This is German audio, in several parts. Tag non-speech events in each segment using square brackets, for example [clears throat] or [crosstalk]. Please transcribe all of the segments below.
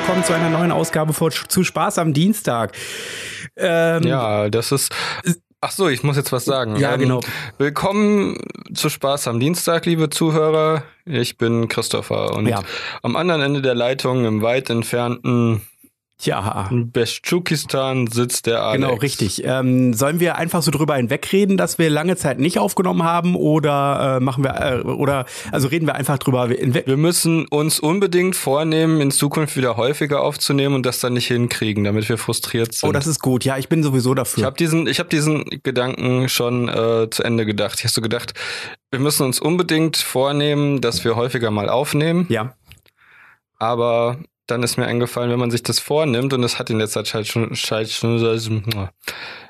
willkommen zu einer neuen Ausgabe von zu Spaß am Dienstag. Ähm, Ja, das ist. Ach so, ich muss jetzt was sagen. Ja, Ähm, genau. Willkommen zu Spaß am Dienstag, liebe Zuhörer. Ich bin Christopher und Ja. am anderen Ende der Leitung, im weit entfernten ja. Bestschukistan, sitzt der Alex. Genau, richtig. Ähm, sollen wir einfach so drüber hinwegreden, dass wir lange Zeit nicht aufgenommen haben oder äh, machen wir äh, oder also reden wir einfach drüber hinweg. Wir müssen uns unbedingt vornehmen, in Zukunft wieder häufiger aufzunehmen und das dann nicht hinkriegen, damit wir frustriert sind. Oh, das ist gut. Ja, ich bin sowieso ich dafür. habe diesen, ich hab diesen Gedanken schon äh, zu Ende gedacht. Ich habe so gedacht, wir müssen uns unbedingt vornehmen, dass wir häufiger mal aufnehmen. ja. Aber dann ist mir eingefallen, wenn man sich das vornimmt, und das hat in letzter Zeit schon, schon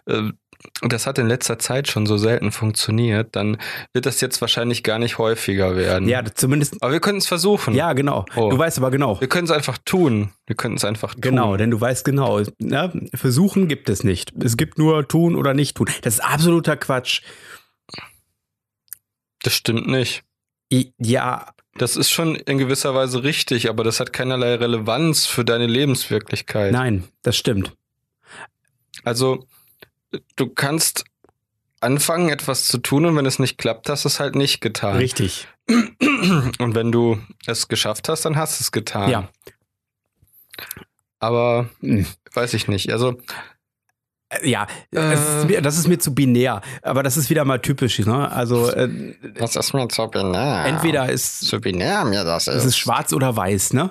äh, das hat in letzter Zeit schon so selten funktioniert, dann wird das jetzt wahrscheinlich gar nicht häufiger werden. Ja, zumindest. Aber wir können es versuchen. Ja, genau. Oh. Du weißt aber genau. Wir können es einfach tun. Wir können es einfach tun. Genau, denn du weißt genau, ne? versuchen gibt es nicht. Es gibt nur tun oder nicht tun. Das ist absoluter Quatsch. Das stimmt nicht. Ja, Das ist schon in gewisser Weise richtig, aber das hat keinerlei Relevanz für deine Lebenswirklichkeit. nein, das stimmt. Also, du kannst anfangen, etwas zu tun und wenn es nicht klappt, hast du es halt nicht getan. Richtig. Und wenn du es geschafft hast, dann hast du es getan. Ja. Aber Hm. weiß ich nicht. Also, Ja, Äh. ist mir, das ist mir zu binär, aber das ist wieder mal typisch. Ne? Also äh, Das ist mir zu binär. entweder ist Zu binär mir das ist. es ist schwarz oder weiß, ne?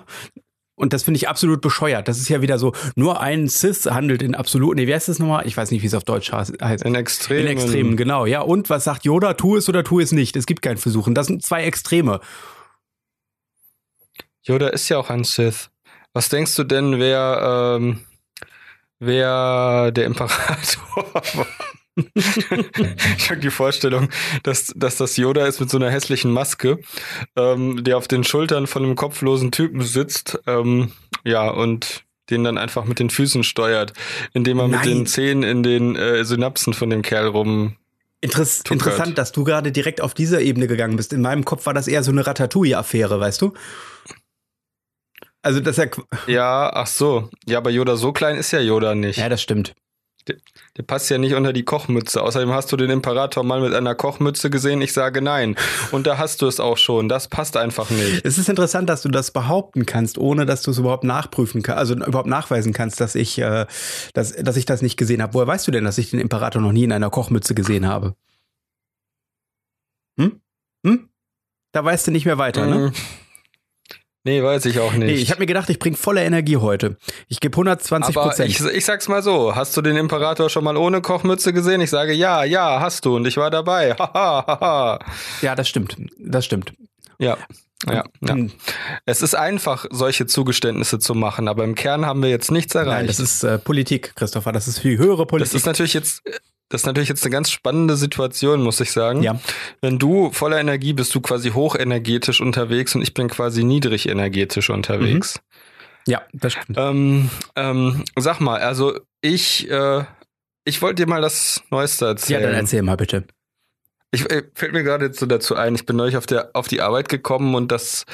Und das finde ich absolut bescheuert. Das ist ja wieder so, nur ein Cis handelt in absolut. Nee, wie heißt das nochmal? Ich weiß nicht, wie es auf Deutsch heißt. in Extremen. In Extremen, genau. Ja, und was sagt Yoda? Tu es oder tu es nicht. Es gibt kein Versuchen. Das sind zwei Extreme. Yoda ist ja auch ein Sith. Was denkst du denn, wer, ähm, wer der Imperator [laughs] war? ich habe die Vorstellung, dass, dass das Yoda ist mit so einer hässlichen Maske, ähm, der auf den Schultern von einem kopflosen Typen sitzt, ähm, ja, und den dann einfach mit den Füßen steuert, indem er mit Nein. den Zähnen in den äh, Synapsen von dem Kerl rum. Interess Tuckert. interessant, dass du gerade direkt auf diese Ebene gegangen bist. In meinem Kopf war das eher so eine Ratatouille-Affäre, weißt du? Also, dass er. qu- Ja, ach so. Ja, aber Yoda so klein ist ja Yoda nicht. Ja, das stimmt. Der passt ja nicht unter die Kochmütze. Außerdem hast du den Imperator mal mit einer Kochmütze gesehen. Ich sage nein. Und da hast du es auch schon. Das passt einfach nicht. Es ist interessant, dass du das behaupten kannst, ohne dass du es überhaupt nachprüfen kannst, also überhaupt nachweisen kannst, dass ich, äh, dass, dass ich das nicht gesehen habe. Woher weißt du denn, dass ich den Imperator noch nie in einer Kochmütze gesehen habe? Hm? Hm? Da weißt du nicht mehr weiter, ne? Nee, weiß ich auch nicht. Nee, ich habe mir gedacht, ich bringe volle Energie heute. Ich gebe 120 aber Prozent. ich, ich sag's mal so, hast du den Imperator schon mal ohne Kochmütze gesehen? Ich sage ja, ja, hast du und ich war dabei. [laughs] Haha, haha. Ja, das stimmt. Das stimmt. Ja. Ja, ja. Hm, Es ist einfach, solche Zugeständnisse zu machen, aber im Kern haben wir jetzt nichts erreicht. Nein, das ist äh, Politik, Christopher. Das ist viel höhere Politik. Das ist natürlich jetzt, das ist natürlich jetzt eine ganz spannende Situation, muss ich sagen. ja, Wenn du voller Energie bist, du quasi hochenergetisch unterwegs und ich bin quasi niedrig energetisch unterwegs. ja, das stimmt. Ähm, ähm, sag mal, also ich, äh, ich wollte dir mal das Neueste Ja, erzählen. dann erzähl mal bitte. Ich äh, fällt mir gerade jetzt so dazu ein, ich bin neulich auf der auf die Arbeit gekommen und das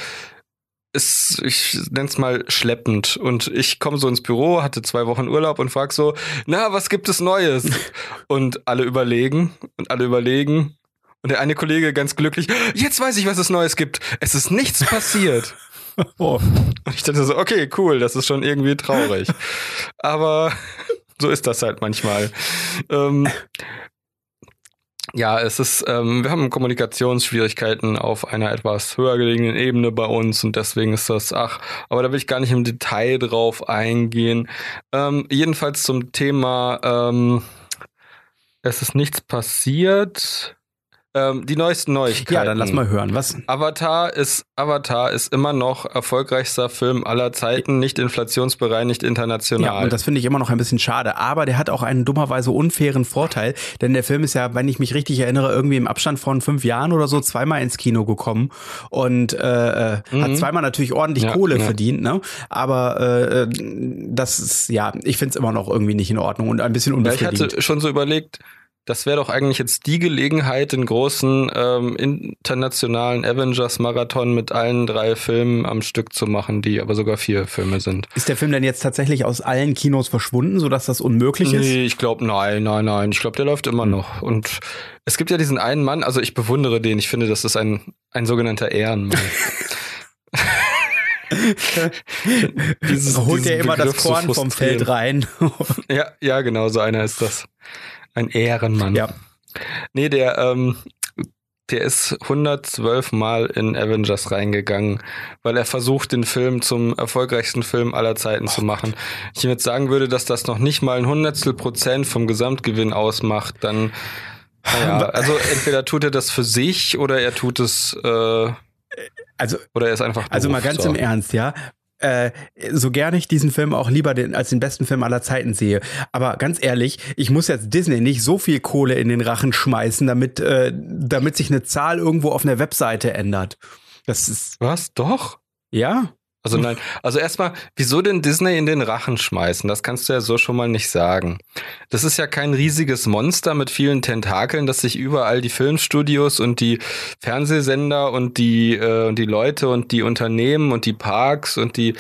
ist, ich nenn's mal schleppend. Und ich komme so ins Büro, hatte zwei Wochen Urlaub und frag so, na, was gibt es Neues? [laughs] und alle überlegen und alle überlegen. Und der eine Kollege ganz glücklich, jetzt weiß ich, was es Neues gibt. Es ist nichts passiert. [laughs] Oh. Und ich dachte so, okay, cool, das ist schon irgendwie traurig. [laughs] Aber so ist das halt manchmal. Ähm, ja, es ist, ähm, wir haben Kommunikationsschwierigkeiten auf einer etwas höher gelegenen Ebene bei uns und deswegen ist das, ach, aber da will ich gar nicht im Detail drauf eingehen. Ähm, jedenfalls zum Thema, ähm, es ist nichts passiert. Ähm, die neuesten Neuigkeiten. Ja, dann lass mal hören. Was? Avatar ist, Avatar ist immer noch erfolgreichster Film aller Zeiten, nicht inflationsbereinigt international. Ja, und das finde ich immer noch ein bisschen schade. Aber der hat auch einen dummerweise unfairen Vorteil, denn der Film ist ja, wenn ich mich richtig erinnere, irgendwie im Abstand von fünf Jahren oder so zweimal ins Kino gekommen und äh, äh, Mhm. hat zweimal natürlich ordentlich Ja, Kohle ja. verdient, ne? Aber äh, äh, das ist, ja, ich finde es immer noch irgendwie nicht in Ordnung und ein bisschen ja, ich unbefriedigend. hatte schon so überlegt, das wäre doch eigentlich jetzt die Gelegenheit, den großen ähm, internationalen Avengers-Marathon mit allen drei Filmen am Stück zu machen, die aber sogar vier Filme sind. Ist der Film denn jetzt tatsächlich aus allen Kinos verschwunden, sodass das unmöglich ist? Nee, ich glaube, nein, nein, nein. Ich glaube, der läuft immer noch. Und es gibt ja diesen einen Mann, also ich bewundere den. Ich finde, das ist ein, ein sogenannter Ehrenmann. [laughs] Dieses, holt er immer das Korn vom Feld rein. ja, ja, genau, so einer ist das. Ein Ehrenmann. Ja. Nee, der, ähm, der ist 112 Mal in Avengers reingegangen, weil er versucht, den Film zum erfolgreichsten Film aller Zeiten oh. zu machen. Ich jetzt sagen würde, dass das noch nicht mal ein Hundertstel Prozent vom Gesamtgewinn ausmacht, dann, naja, also entweder tut er das für sich oder er tut es, äh, also, oder er ist einfach. Doof, also mal ganz so. im Ernst, ja äh, so gerne ich diesen Film auch lieber den, als den besten Film aller Zeiten sehe. Aber ganz ehrlich, ich muss jetzt Disney nicht so viel Kohle in den Rachen schmeißen, damit, äh, damit sich eine Zahl irgendwo auf einer Webseite ändert. Das ist. Was? Doch? Ja? Also nein, also erstmal, wieso denn Disney in den Rachen schmeißen? Das kannst du ja so schon mal nicht sagen. Das ist ja kein riesiges Monster mit vielen Tentakeln, das sich überall die Filmstudios und die Fernsehsender und die äh, und die Leute und die Unternehmen und die Parks und die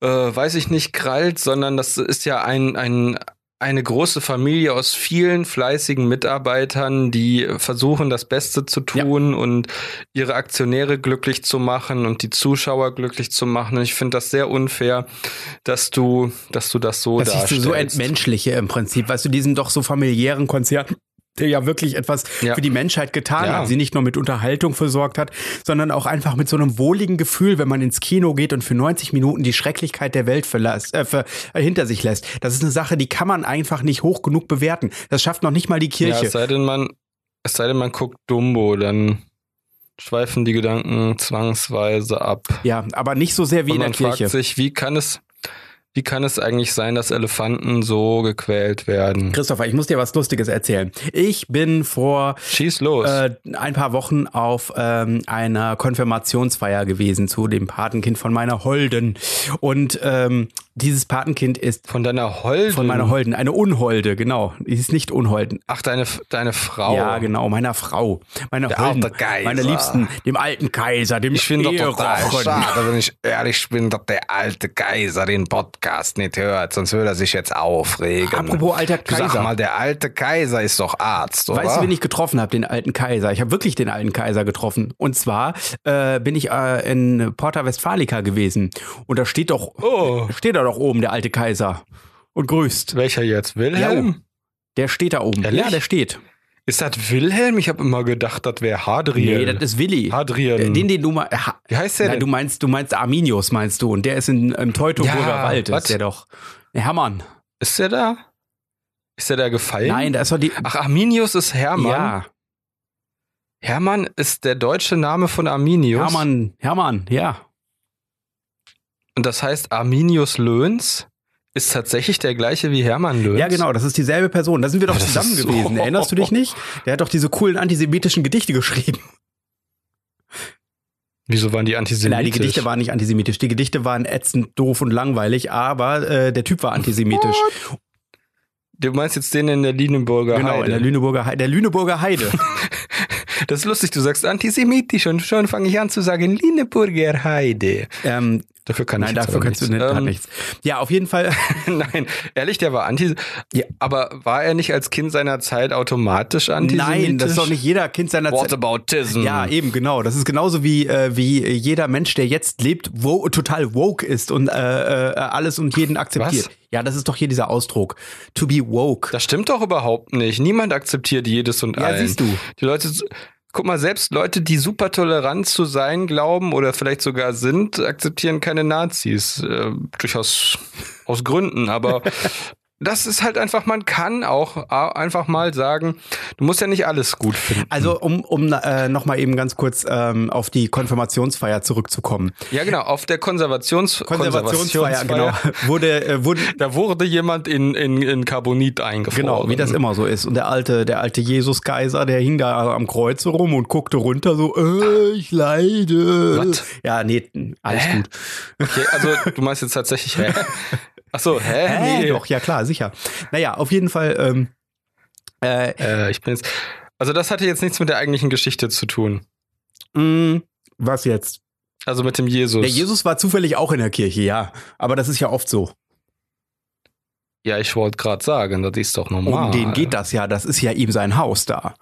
äh, weiß ich nicht krallt, sondern das ist ja ein ein eine große Familie aus vielen fleißigen Mitarbeitern, die versuchen, das Beste zu tun ja. und ihre Aktionäre glücklich zu machen und die Zuschauer glücklich zu machen. Und ich finde das sehr unfair, dass du, dass du das so das darstellst. so entmenschliche im Prinzip, weißt du, diesen doch so familiären Konzern der ja wirklich etwas ja. für die Menschheit getan ja. hat, sie nicht nur mit Unterhaltung versorgt hat, sondern auch einfach mit so einem wohligen Gefühl, wenn man ins Kino geht und für 90 Minuten die Schrecklichkeit der Welt verlässt, äh, für, äh, hinter sich lässt. Das ist eine Sache, die kann man einfach nicht hoch genug bewerten. Das schafft noch nicht mal die Kirche. Ja, es sei denn, man, es sei denn, man guckt Dumbo, dann schweifen die Gedanken zwangsweise ab. Ja, aber nicht so sehr wie und in der Kirche. Man fragt sich, wie kann es, wie kann es eigentlich sein, dass Elefanten so gequält werden? Christopher, ich muss dir was Lustiges erzählen. Ich bin vor. Äh, ein paar Wochen auf ähm, einer Konfirmationsfeier gewesen zu dem Patenkind von meiner Holden. Und ähm, dieses Patenkind ist von deiner Holden. Von meiner Holden, eine Unholde, genau. Die ist nicht Unholden. Ach, deine deine Frau. Ja, genau, meiner Frau, meiner Der Holden, alte Kaiser. meiner Liebsten, dem alten Kaiser, dem Ich finde doch total schade, wenn ich ehrlich bin, dass der alte Kaiser den Podcast nicht hört, sonst würde er sich jetzt aufregen. Apropos alter Kaiser. Sag mal, der alte Kaiser ist doch Arzt, oder? Weißt du, wen ich getroffen habe, den alten Kaiser? Ich habe wirklich den alten Kaiser getroffen. Und zwar äh, bin ich äh, in Porta Westfalica gewesen. Und da steht doch, oh. steht da doch oben der alte Kaiser. Kaiser und grüßt. Welcher jetzt? Wilhelm? Ja, der steht da oben. Ehrlich? Ja, der steht. Ist das Wilhelm? Ich habe immer gedacht, das wäre Hadrian. Nee, das ist Willi. Hadrian. Den, den du mal. Wie heißt der Nein, denn? du meinst, du meinst Arminius, meinst du? Und der ist in, im Teutoburger ja, Wald, ist der doch. Hermann. Ist der da? Ist der da gefallen? Nein, da ist doch die. Ach, Arminius ist Hermann. Ja. Hermann ist der deutsche Name von Arminius. Hermann, Hermann, ja. Und das heißt Arminius Löhns? Ist tatsächlich der gleiche wie Hermann Löns. Ja, genau, das ist dieselbe Person. Da sind wir doch zusammen so. gewesen. Erinnerst du dich nicht? Der hat doch diese coolen antisemitischen Gedichte geschrieben. Wieso waren die antisemitisch? Nein, die Gedichte waren nicht antisemitisch. Die Gedichte waren ätzend, doof und langweilig, aber äh, der Typ war antisemitisch. What? Du meinst jetzt den in der Lüneburger genau, Heide? Genau, in der Lüneburger Heide. Der Lüneburger Heide. das ist lustig, du sagst antisemitisch und schon fange ich an zu sagen Lüneburger Heide. Ähm, Dafür kann Nein, ich dafür kannst nichts. du nicht, ähm, nichts. Ja, auf jeden Fall. [laughs] Nein, ehrlich, der war anti. Ja. Aber war er nicht als Kind seiner Zeit automatisch antisemitisch? Nein, das ist doch nicht jeder Kind seiner Zeit. Whataboutism. Ja, eben, genau. Das ist genauso wie, äh, wie jeder Mensch, der jetzt lebt, wo total woke ist und äh, äh, alles und jeden akzeptiert. Was? Ja, das ist doch hier dieser Ausdruck. To be woke. Das stimmt doch überhaupt nicht. Niemand akzeptiert jedes und ja, allen. Ja, siehst du. Die Leute guck mal, selbst Leute, die super tolerant zu sein glauben oder vielleicht sogar sind, akzeptieren keine Nazis. Äh, durchaus aus Gründen, aber [laughs] das ist halt einfach, man kann auch einfach mal sagen, du musst ja nicht alles gut finden. Also um, um äh, nochmal eben ganz kurz ähm, auf die Konfirmationsfeier zurückzukommen. Ja genau, auf der Konservations Konservationsfeier, genau, [laughs] wurde, äh, wurde da wurde jemand in, in, in Carbonit eingefroren. Genau, wie das immer so ist. Und der alte, der alte Jesus-Kaiser, der hing da am Kreuz rum und guckte runter so, äh, ich leide. Was? Ja, nee, alles hä? gut. Okay, also du meinst jetzt tatsächlich, hä? [laughs] Ach so, hä? hä? Nee. Doch, ja klar, sicher. Naja, auf jeden Fall ähm, Äh, äh, ich bin jetzt. Also, das hatte jetzt nichts mit der eigentlichen Geschichte zu tun. Mm, was jetzt? Also mit dem Jesus. Der Jesus war zufällig auch in der Kirche, ja. Aber das ist ja oft so. Ja, ich wollte gerade sagen, das ist doch normal. Um den geht das ja, das ist ja ihm sein Haus da.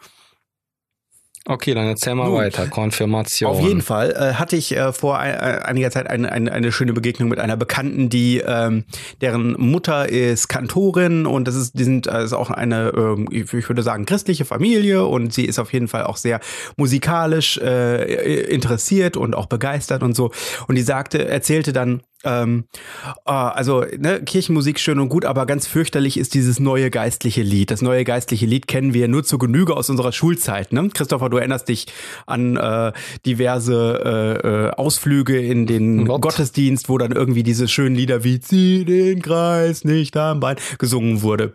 Okay, dann erzähl mal Nun, weiter. Konfirmation. Auf jeden Fall äh, hatte ich äh, vor ein, äh, einiger Zeit eine, eine, eine schöne Begegnung mit einer Bekannten, die ähm, deren Mutter ist Kantorin und das ist, die sind äh, ist auch eine, äh, ich würde sagen, christliche Familie und sie ist auf jeden Fall auch sehr musikalisch äh, interessiert und auch begeistert und so. Und die sagte, erzählte dann, ähm, äh, also ne, Kirchenmusik schön und gut, aber ganz fürchterlich ist dieses neue geistliche Lied. Das neue geistliche Lied kennen wir nur zur Genüge aus unserer Schulzeit. Ne? Christopher, du erinnerst dich an äh, diverse äh, äh, Ausflüge in den Gott. Gottesdienst, wo dann irgendwie diese schönen Lieder wie Zieh den Kreis nicht am Bein gesungen wurde.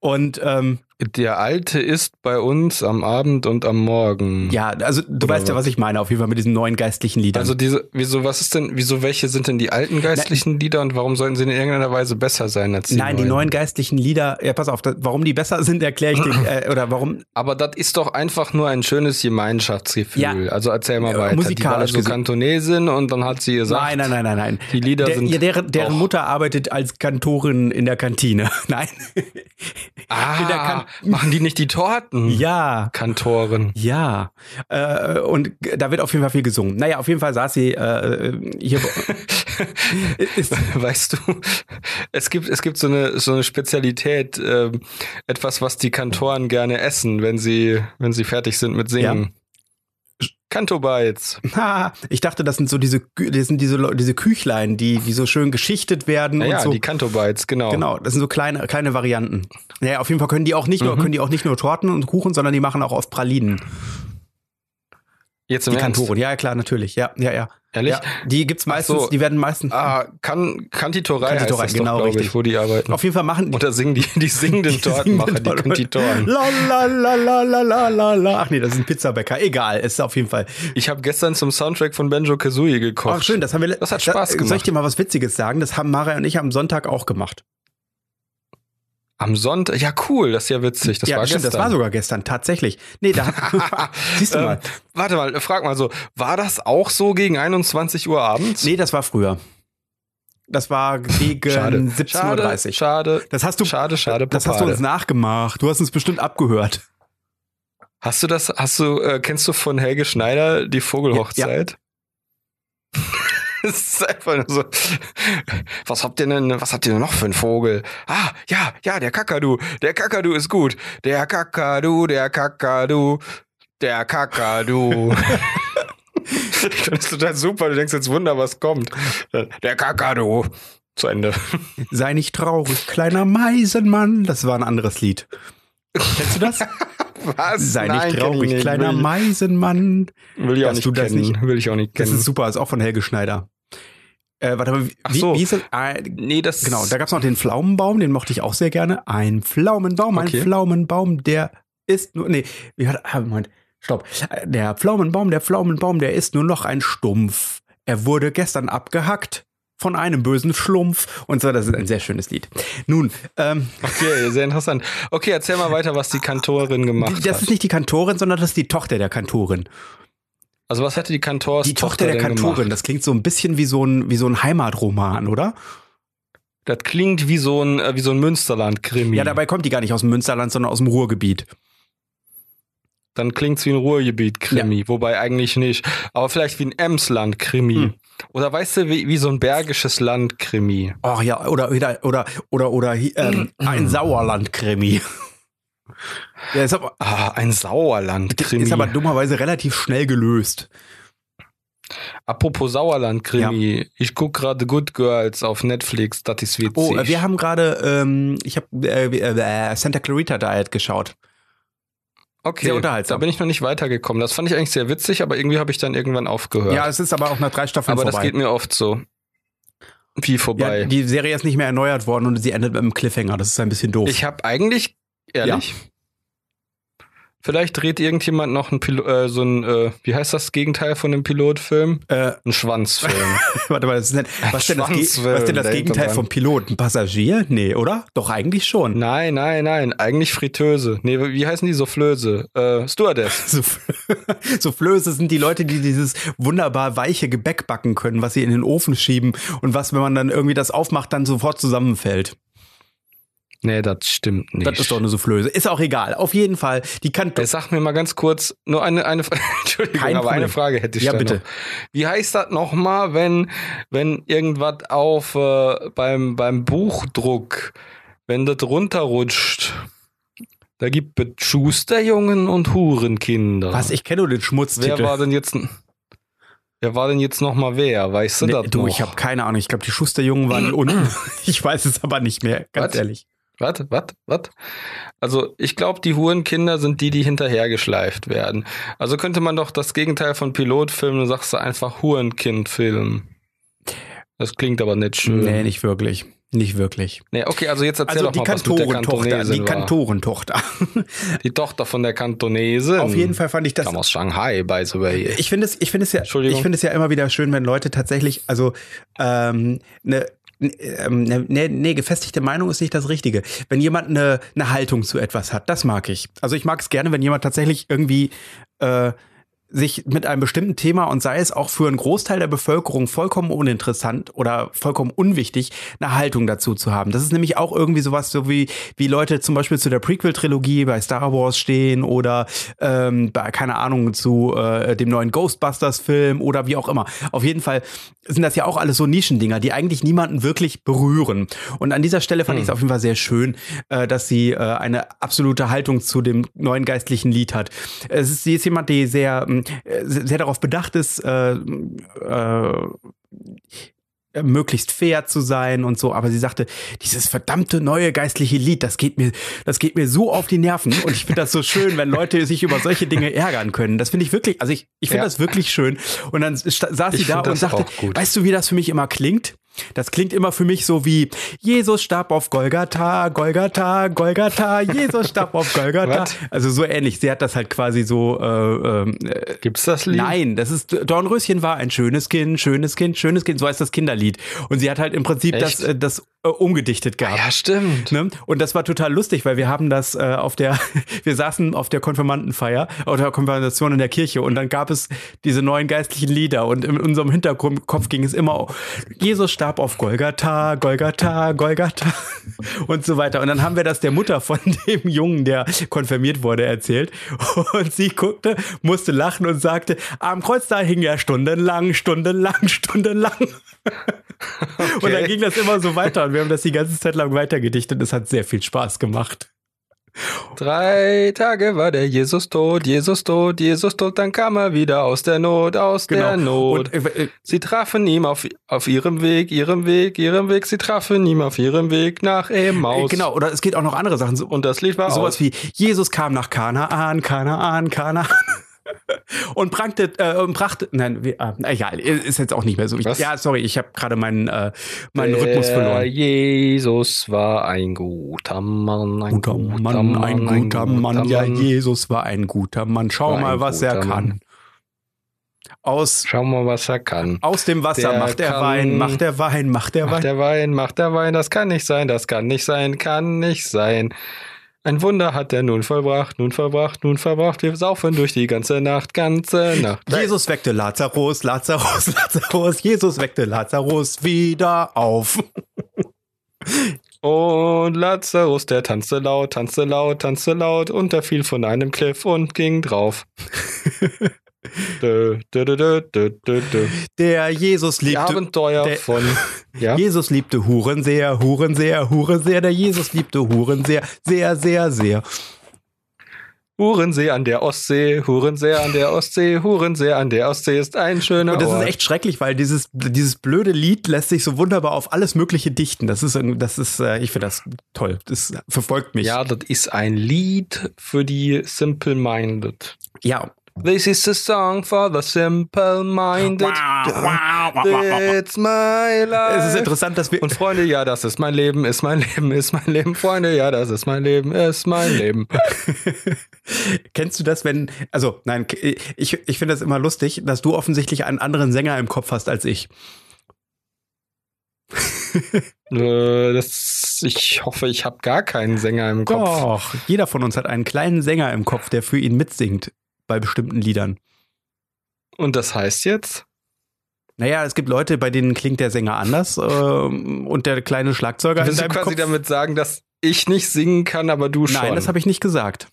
Und ähm, der Alte ist bei uns am Abend und am Morgen. Ja, also du Oder weißt ja, was ich meine, auf jeden Fall mit diesen neuen geistlichen Liedern. Also diese, wieso, was ist denn, wieso, welche sind denn die alten geistlichen Na, Lieder und warum sollen sie in irgendeiner Weise besser sein als die Nein, neuen? die neuen geistlichen Lieder, ja, pass auf, das, warum die besser sind, erkläre ich dir, [clears throat] äh, oder warum. Aber das ist doch einfach nur ein schönes Gemeinschaftsgefühl. Ja, also erzähl mal weiter. Musikalisch die war also Kantonesin und dann hat sie gesagt. Nein, nein, nein, nein, nein. Die Lieder der, sind. Ja, deren, deren Mutter arbeitet als Kantorin in der Kantine. [laughs] Nein. Ah, machen die nicht die Torten? Ja. Kantoren. Ja. Äh, und da wird auf jeden Fall viel gesungen. Naja, auf jeden Fall saß sie äh, hier. [laughs] weißt du, es gibt, es gibt so eine, so eine Spezialität, äh, etwas, was die Kantoren gerne essen, wenn sie, wenn sie fertig sind mit Singen. Ja. Kantobites. ich dachte, das sind so diese, das sind diese, diese Küchlein, die, die so schön geschichtet werden. Ja, und ja so. die Kantobites, genau. Genau, das sind so kleine, kleine Varianten. Naja, auf jeden Fall können die auch nicht mhm. nur, können die auch nicht nur Torten und Kuchen, sondern die machen auch oft Pralinen. Jetzt im die Kantoren, ja, klar, natürlich. Ja, ja, ja. Ehrlich? Ja, die gibt's meistens, so. die werden meistens. Ah, kan Kanditorei, Kanditorei heißt genau, doch, richtig. Ich, wo die arbeiten. Auf jeden Fall machen die. Oder singen die, [laughs] die singenden Tortenmacher, die Konditoren. La, la, la, la, la, la, la, la. Ach nee, das ist ein Pizzabäcker. Egal, ist auf jeden Fall. Ich habe gestern zum Soundtrack von Benjo Kazooie gekocht. Ach schön, das haben wir. Das hat Spaß gemacht. Soll ich dir mal was Witziges sagen? Das haben Mara und ich am Sonntag auch gemacht. Am Sonntag, ja cool, das ist ja witzig. Das ja, war stimmt, gestern. das war sogar gestern, tatsächlich. Nee, da [laughs] siehst du mal. Ähm, warte mal, frag mal so, war das auch so gegen 21 Uhr abends? Nee, das war früher. Das war gegen 17.30 Uhr. Schade, das hast du, schade, schade, Das hast du uns nachgemacht. Du hast uns bestimmt abgehört. Hast du das, hast du, äh, kennst du von Helge Schneider die Vogelhochzeit? Ja. Es ist einfach nur so. Was habt ihr denn, was habt ihr denn noch für einen Vogel? Ah, ja, ja, der Kakadu. Der Kakadu ist gut. Der Kakadu, der Kakadu, der Kakadu. ich [laughs] finde das total super. Du denkst jetzt Wunder, was kommt. Der Kakadu. Zu Ende. [laughs] Sei nicht traurig, kleiner Meisenmann. Das war ein anderes Lied. Kennst du das? [laughs] Was? Sei Nein, nicht traurig, nicht. kleiner will, Meisenmann. Will ich auch nicht kennen. Nicht? Will ich auch nicht kennen. Das ist super, ist auch von Helge Schneider. Äh, warte mal, wie, Ach so. wie ist das? Äh, nee, das. Genau, da gab es noch den Pflaumenbaum, den mochte ich auch sehr gerne. Ein Pflaumenbaum, okay. ein Pflaumenbaum, der ist nur. Nee, wie hat. Ah, Moment, stopp. Der Pflaumenbaum, der Pflaumenbaum, der ist nur noch ein Stumpf. Er wurde gestern abgehackt von einem bösen Schlumpf und so. Das ist ein sehr schönes Lied. Nun, ähm, okay, sehr interessant. Okay, erzähl mal weiter, was die Kantorin [laughs] gemacht das hat. Das ist nicht die Kantorin, sondern das ist die Tochter der Kantorin. Also was hätte die Kantors Die Tochter, Tochter der Kantorin, gemacht? das klingt so ein bisschen wie so ein, wie so ein Heimatroman, oder? Das klingt wie so ein, äh, wie so ein Münsterland-Krimi. Ja, dabei kommt die gar nicht aus dem Münsterland, sondern aus dem Ruhrgebiet. Dann klingt's wie ein Ruhrgebiet-Krimi, ja. wobei eigentlich nicht. Aber vielleicht wie ein Emsland-Krimi. Hm. Oder weißt du, wie, wie so ein bergisches Land-Krimi. Ach ja, oder, oder, oder, oder, oder ähm, [clears throat] ein Sauerland-Krimi. Ja, ist aber, ah, ein Sauerland-Krimi. Ist aber dummerweise relativ schnell gelöst. Apropos Sauerland-Krimi, ja. ich gucke gerade Good Girls auf Netflix, das ist witzig. Oh, wir haben gerade, ähm, ich habe äh, äh, Santa Clarita Diet geschaut. Okay, sehr unterhaltsam. da bin ich noch nicht weitergekommen. Das fand ich eigentlich sehr witzig, aber irgendwie habe ich dann irgendwann aufgehört. Ja, es ist aber auch nach drei Staffeln aber vorbei. Aber das geht mir oft so. Wie vorbei. Ja, die Serie ist nicht mehr erneuert worden und sie endet mit einem Cliffhanger. Das ist ein bisschen doof. Ich habe eigentlich, ehrlich, ja? Vielleicht dreht irgendjemand noch ein Pilo äh, so ein, äh, wie heißt das Gegenteil von dem Pilotfilm? Äh, ein Schwanzfilm. [laughs] Warte mal, das ist nicht, was, denn das, was ist denn das Gegenteil vom Piloten? Ein Passagier? Nee, oder? Doch, eigentlich schon. Nein, nein, nein. Eigentlich Fritteuse. Nee, wie heißen die? Soufflöse. Äh, Stewardess. [laughs] Soufflöse sind die Leute, die dieses wunderbar weiche Gebäck backen können, was sie in den Ofen schieben und was, wenn man dann irgendwie das aufmacht, dann sofort zusammenfällt. Nee, das stimmt nicht. Das ist doch eine Soufflöse. Ist auch egal. Auf jeden Fall. Die kann. Hey, sag mir mal ganz kurz, nur eine, eine, [laughs] Entschuldigung, Kein aber Problem. eine Frage hätte ich Ja, bitte. Noch. Wie heißt das nochmal, wenn, wenn irgendwas auf, äh, beim, beim Buchdruck, wenn das runterrutscht? Da gibt es Schusterjungen und Hurenkinder. Was? Ich kenne nur den Schmutztitel. Wer war denn jetzt, Wer war denn jetzt nochmal wer? Weißt du nee, das Du, noch? ich habe keine Ahnung. Ich glaube, die Schusterjungen waren [clears throat] unten. ich weiß es aber nicht mehr, ganz Was? ehrlich. Was? Was? Was? Also ich glaube, die Hurenkinder sind die, die hinterhergeschleift werden. Also könnte man doch das Gegenteil von Pilotfilm, du sagst du einfach Hurenkindfilm. Das klingt aber nicht schön. Nee, nicht wirklich. Nicht wirklich. Nee, okay, also jetzt erzähl Also doch die mal, was mit der Kantorentochter, Kantonesin die war. Kantorentochter. [laughs] Die Tochter von der Kantonesin. Auf jeden Fall fand ich das. Kam aus Shanghai, by the way. Ich finde es, ich finde es ja, ich finde es ja immer wieder schön, wenn Leute tatsächlich, also ähm, eine ähm, ne, ne, nee, gefestigte Meinung ist nicht das Richtige. Wenn jemand eine, eine Haltung zu etwas hat, das mag ich. Also ich mag es gerne, wenn jemand tatsächlich irgendwie äh, sich mit einem bestimmten Thema und sei es auch für einen Großteil der Bevölkerung vollkommen uninteressant oder vollkommen unwichtig, eine Haltung dazu zu haben. Das ist nämlich auch irgendwie sowas, so wie, wie Leute zum Beispiel zu der Prequel-Trilogie bei Star Wars stehen oder ähm, bei, keine Ahnung, zu äh, dem neuen Ghostbusters-Film oder wie auch immer. Auf jeden Fall sind das ja auch alles so Nischendinger, die eigentlich niemanden wirklich berühren. Und an dieser Stelle fand Hm. ich es auf jeden Fall sehr schön, äh, dass sie äh, eine absolute Haltung zu dem neuen geistlichen Lied hat. Es ist, sie ist jemand, die sehr, mh, sehr darauf bedacht ist, äh, äh, möglichst fair zu sein und so, aber sie sagte, dieses verdammte neue geistliche Lied, das geht mir, das geht mir so auf die Nerven und ich finde das so schön, wenn Leute sich über solche Dinge ärgern können. Das finde ich wirklich, also ich, ich finde Ja. das wirklich schön. Und dann saß Ich sie da und sagte, weißt du, wie das für mich immer klingt? Das klingt immer für mich so wie Jesus starb auf Golgatha, Golgatha, Golgatha, Jesus starb auf Golgatha. [laughs] Also so ähnlich. Sie hat das halt quasi so äh, äh, Gibt's das Lied? Nein, das ist Dornröschen war ein schönes Kind, schönes Kind, schönes Kind, so heißt das Kinderlied. Und sie hat halt im Prinzip das, Echt? äh, das äh, umgedichtet gehabt. Ja, stimmt. Ne? Und das war total lustig, weil wir haben das äh, auf der, [laughs] wir saßen auf der Konfirmandenfeier oder Konfirmation in der Kirche und dann gab es diese neuen geistlichen Lieder und in unserem Hinterkopf ging es immer, Jesus starb auf Golgatha, Golgatha, Golgatha [laughs] und so weiter. Und dann haben wir das der Mutter von [laughs] dem Jungen, der konfirmiert wurde, erzählt und sie guckte, musste lachen und sagte, am Kreuz da hing er stundenlang, stundenlang, [laughs] stundenlang. Und dann ging das immer so weiter und wir haben das die ganze Zeit lang weitergedichtet. Es hat sehr viel Spaß gemacht. Drei Tage war der Jesus tot, Jesus tot, Jesus tot, dann kam er wieder aus der Not, aus der Not. Und, äh, äh, Sie trafen ihm auf, auf ihrem Weg, ihrem Weg, ihrem Weg, sie trafen ihm auf ihrem Weg nach Emmaus. genau, oder es geht auch noch andere Sachen. So, Und das Lied war sowas aus. wie Jesus kam nach Kanaan, Kanaan, Kanaan. Und brachte, äh, brachte, nein, wie, ah, egal, ist jetzt auch nicht mehr so wichtig. Ja, sorry, ich habe gerade meinen, äh, meinen Der Rhythmus verloren. Jesus war ein guter Mann, ein Guter Mann, ein guter Mann, ja, Jesus war ein guter Mann. Schau ein mal, was er guter kann. Mann. Aus, Schau mal, was er kann. aus dem Wasser Der macht er kann- Wein, macht er Wein, macht er Macht Wein. der Wein, macht der Wein, das kann nicht sein, das kann nicht sein, kann nicht sein. Ein Wunder hat er nun vollbracht, nun vollbracht, nun verbracht. Wir saufen durch die ganze Nacht, ganze Nacht. Jesus weckte Lazarus, Lazarus, [laughs] Lazarus, Jesus weckte Lazarus wieder auf. Und Lazarus, der tanzte laut, tanzte laut, tanzte laut und er fiel von einem Cliff und ging drauf. [laughs] dö, dö, dö. Der Jesus Die liebte, Abenteuer der- von. [laughs] Ja? Jesus liebte Hurenseher, Hurenseher, Hurenseher, der Jesus liebte Hurenseher, sehr, sehr, sehr. Hurensee an der Ostsee, Hurensee an der Ostsee, Hurensee an der Ostsee ist ein schöner Und das Ort. ist echt schrecklich, weil dieses, dieses blöde Lied lässt sich so wunderbar auf alles Mögliche dichten. Das ist, das ist, äh, ich finde das toll. Das verfolgt mich. Ja, das ist ein Lied für die Simple-Minded. ja. This is a song for the simple-minded. It's my life. Es ist interessant, dass wir. Und Freunde, ja, das ist mein Leben, ist mein Leben, ist mein Leben. Freunde, ja, das ist mein Leben, ist mein Leben. [laughs] Kennst du das, wenn, also nein, ich, ich finde das immer lustig, dass du offensichtlich einen anderen Sänger im Kopf hast als ich. [laughs] Äh, das, ich hoffe, ich habe gar keinen Sänger im Kopf. Doch, jeder von uns hat einen kleinen Sänger im Kopf, der für ihn mitsingt bei bestimmten Liedern. Und das heißt jetzt? Naja, es gibt Leute, bei denen klingt der Sänger anders [laughs] äh, und der kleine Schlagzeuger. Willst du quasi Kopf damit sagen, dass ich nicht singen kann, aber du schon? Nein, das habe ich nicht gesagt.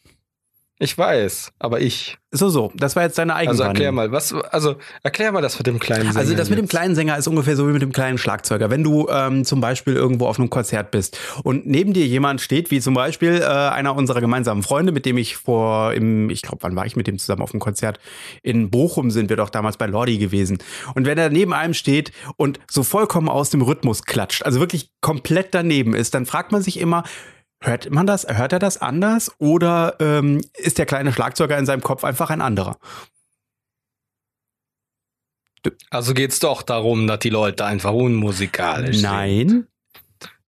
Ich weiß, aber ich. So, so. Das war jetzt deine eigene Also erklär mal, was, also erklär mal das mit dem kleinen Sänger. Also das mit dem kleinen Sänger ist ungefähr so wie mit dem kleinen Schlagzeuger. Wenn du ähm, zum Beispiel irgendwo auf einem Konzert bist und neben dir jemand steht, wie zum Beispiel äh, einer unserer gemeinsamen Freunde, mit dem ich vor im, ich glaube, wann war ich mit dem zusammen auf dem Konzert? In Bochum sind wir doch damals bei Lordi gewesen. Und wenn er neben einem steht und so vollkommen aus dem Rhythmus klatscht, also wirklich komplett daneben ist, dann fragt man sich immer, Hört man das? Hört er das anders? Oder ähm, ist der kleine Schlagzeuger in seinem Kopf einfach ein anderer? Also geht's doch darum, dass die Leute einfach unmusikalisch Nein. sind.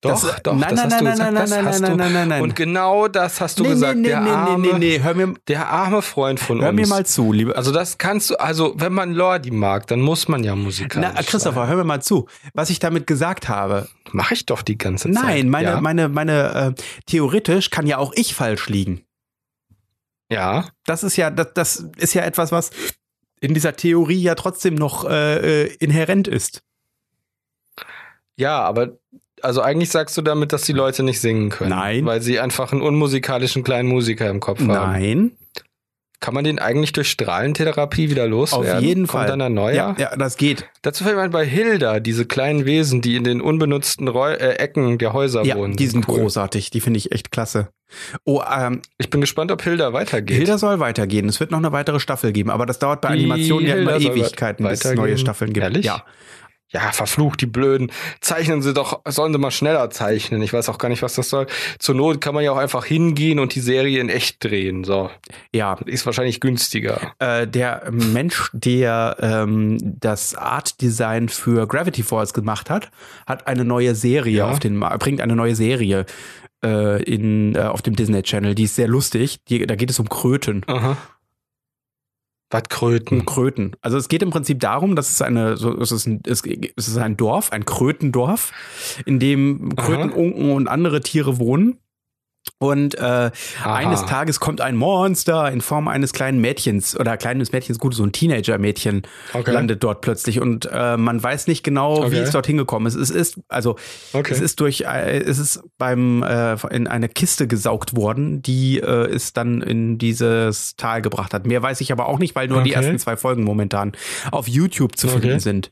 Doch, das, doch, nein, das nein, hast nein, du nein, gesagt. nein, das nein, hast nein, du. nein, nein, nein. Und genau das hast du nee, gesagt. Nee, der, nee, arme, nee, nee, nee, hör mir, der arme Freund von hör uns. mir mal zu, liebe. Also das kannst du, also wenn man Lordi mag, dann muss man ja musikalisch Na, Christopher, sein. hör mir mal zu. Was ich damit gesagt habe. Mach ich doch die ganze Zeit. Nein, meine, ja. meine, meine, äh, theoretisch kann ja auch ich falsch liegen. Ja. Das ist ja, das, das ist ja etwas, was in dieser Theorie ja trotzdem noch äh, äh, inhärent ist. Ja, aber also eigentlich sagst du damit, dass die Leute nicht singen können. Nein. Weil sie einfach einen unmusikalischen kleinen Musiker im Kopf haben. Nein. Kann man den eigentlich durch Strahlentherapie wieder loswerden? Auf jeden Kommt Fall. dann ein neuer? Ja, ja, das geht. Dazu fällt mir bei Hilda, diese kleinen Wesen, die in den unbenutzten Reu äh, Ecken der Häuser Ja, wohnen. die sind cool. großartig. Die finde ich echt klasse. Oh, ähm, Ich bin gespannt, ob Hilda weitergeht. Hilda soll weitergehen. Es wird noch eine weitere Staffel geben, aber das dauert bei Animationen ja immer Ewigkeiten, bis es neue Staffeln gibt. Ehrlich? Ja. Ja, verflucht, die Blöden. Zeichnen sie doch, sollen sie mal schneller zeichnen. Ich weiß auch gar nicht, was das soll. Zur Not kann man ja auch einfach hingehen und die Serie in echt drehen. So. Ja, Ist wahrscheinlich günstiger. äh, der Mensch, der ähm, das Art Design für Gravity Falls gemacht hat, hat eine neue Serie Ja. auf den bringt eine neue Serie äh, in äh, auf dem Disney Channel. Die ist sehr lustig. Die, da geht es um Kröten. Aha. Was Kröten? Um Kröten. Also es geht im Prinzip darum, dass es eine, so, es ist ein, es, es ist ein Dorf, ein Krötendorf, in dem Kröten, Aha. Unken und andere Tiere wohnen. Und äh, eines Tages kommt ein Monster in Form eines kleinen Mädchens oder kleines Mädchens, gut, so ein Teenager-Mädchen Okay. landet dort plötzlich und äh, man weiß nicht genau, wie Okay. es dorthin gekommen ist. Es ist also Okay. es ist durch äh, es ist beim äh, in eine Kiste gesaugt worden, die äh, es dann in dieses Tal gebracht hat. Mehr weiß ich aber auch nicht, weil nur die ersten zwei Folgen momentan auf YouTube zu finden sind.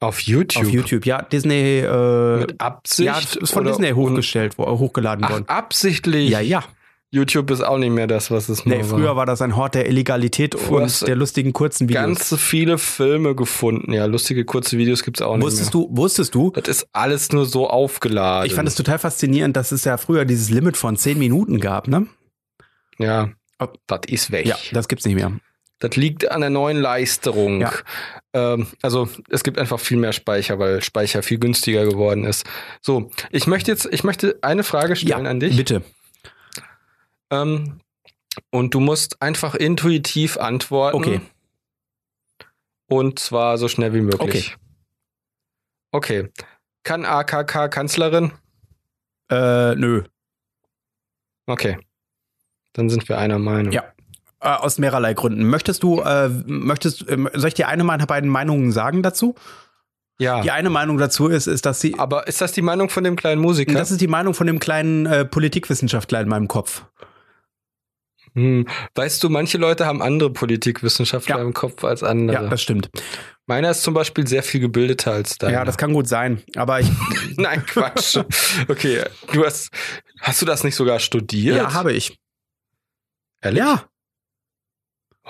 Auf YouTube. Auf YouTube, ja, Disney äh, Mit Absicht? ja, ist von Disney hochgestellt, wo, hochgeladen Ach, worden. absichtlich. Ja, ja. YouTube ist auch nicht mehr das, was es mal Nee, früher war das ein Hort der Illegalität hast und der lustigen kurzen Videos. Ganz viele Filme gefunden. Ja, lustige kurze Videos gibt's auch nicht wusstest mehr. du, wusstest du? Das ist alles nur so aufgeladen. Ich fand es total faszinierend, dass es ja früher dieses Limit von 10 Minuten gab, ne? Ja, das ist weg. Ja, das gibt's nicht mehr. Das liegt an der neuen Leistung. Ja. Ähm, also es gibt einfach viel mehr Speicher, weil Speicher viel günstiger geworden ist. So, ich möchte jetzt, ich möchte eine Frage stellen an dich. bitte. Ähm, und du musst einfach intuitiv antworten. Okay. Und zwar so schnell wie möglich. Okay. Kann AKK Kanzlerin? Äh, nö. Okay. Dann sind wir einer Meinung. Ja. Äh, aus mehrerlei Gründen. Möchtest du, äh, möchtest, äh, soll ich dir eine meiner beiden Meinungen sagen dazu? Ja. Die eine Meinung dazu ist, ist, dass sie, Aber ist das die Meinung von dem kleinen Musiker? das ist die Meinung von dem kleinen äh, Politikwissenschaftler in meinem Kopf. Hm. Weißt du, manche Leute haben andere Politikwissenschaftler Ja. im Kopf als andere. Ja, das stimmt. Meiner ist zum Beispiel sehr viel gebildeter als deiner. Ja, das kann gut sein. Aber ich, [laughs] Nein, Quatsch. okay, du hast, hast du das nicht sogar studiert? ja, habe ich. Ehrlich? Ja,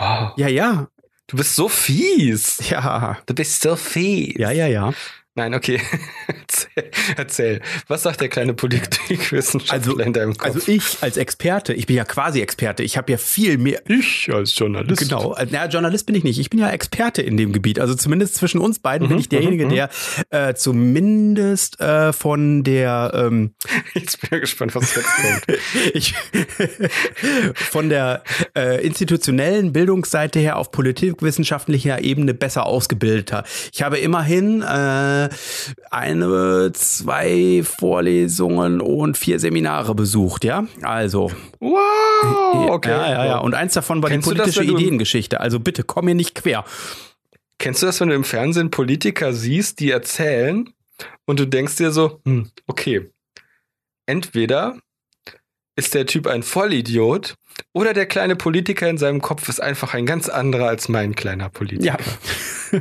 Wow. ja, ja, Du bist so fies. ja, Du bist so fies. ja, ja, ja. Nein, okay. [laughs] Erzähl, was sagt der kleine Politikwissenschaftler also, in deinem Kopf? Also ich als Experte, ich bin ja quasi Experte, ich habe ja viel mehr. Ich als Journalist. Genau, na, Journalist bin ich nicht, ich bin ja Experte in dem Gebiet. Also zumindest zwischen uns beiden mhm, bin ich derjenige, mhm. der äh, zumindest äh, von der ähm, [laughs] Jetzt bin ich gespannt, was jetzt kommt. [laughs] ich, von der äh, institutionellen Bildungsseite her auf politikwissenschaftlicher Ebene besser ausgebildeter. Ich habe immerhin äh, eine, zwei Vorlesungen und vier Seminare besucht, ja. Also. Wow, okay. Ja, ja, ja. Und eins davon war Kennst die politische das, Ideengeschichte. Also bitte komm mir nicht quer. Kennst du das, wenn du im Fernsehen Politiker siehst, die erzählen und du denkst dir so, hm, okay, entweder ist der Typ ein Vollidiot oder der kleine Politiker in seinem Kopf ist einfach ein ganz anderer als mein kleiner Politiker. Ja. [laughs]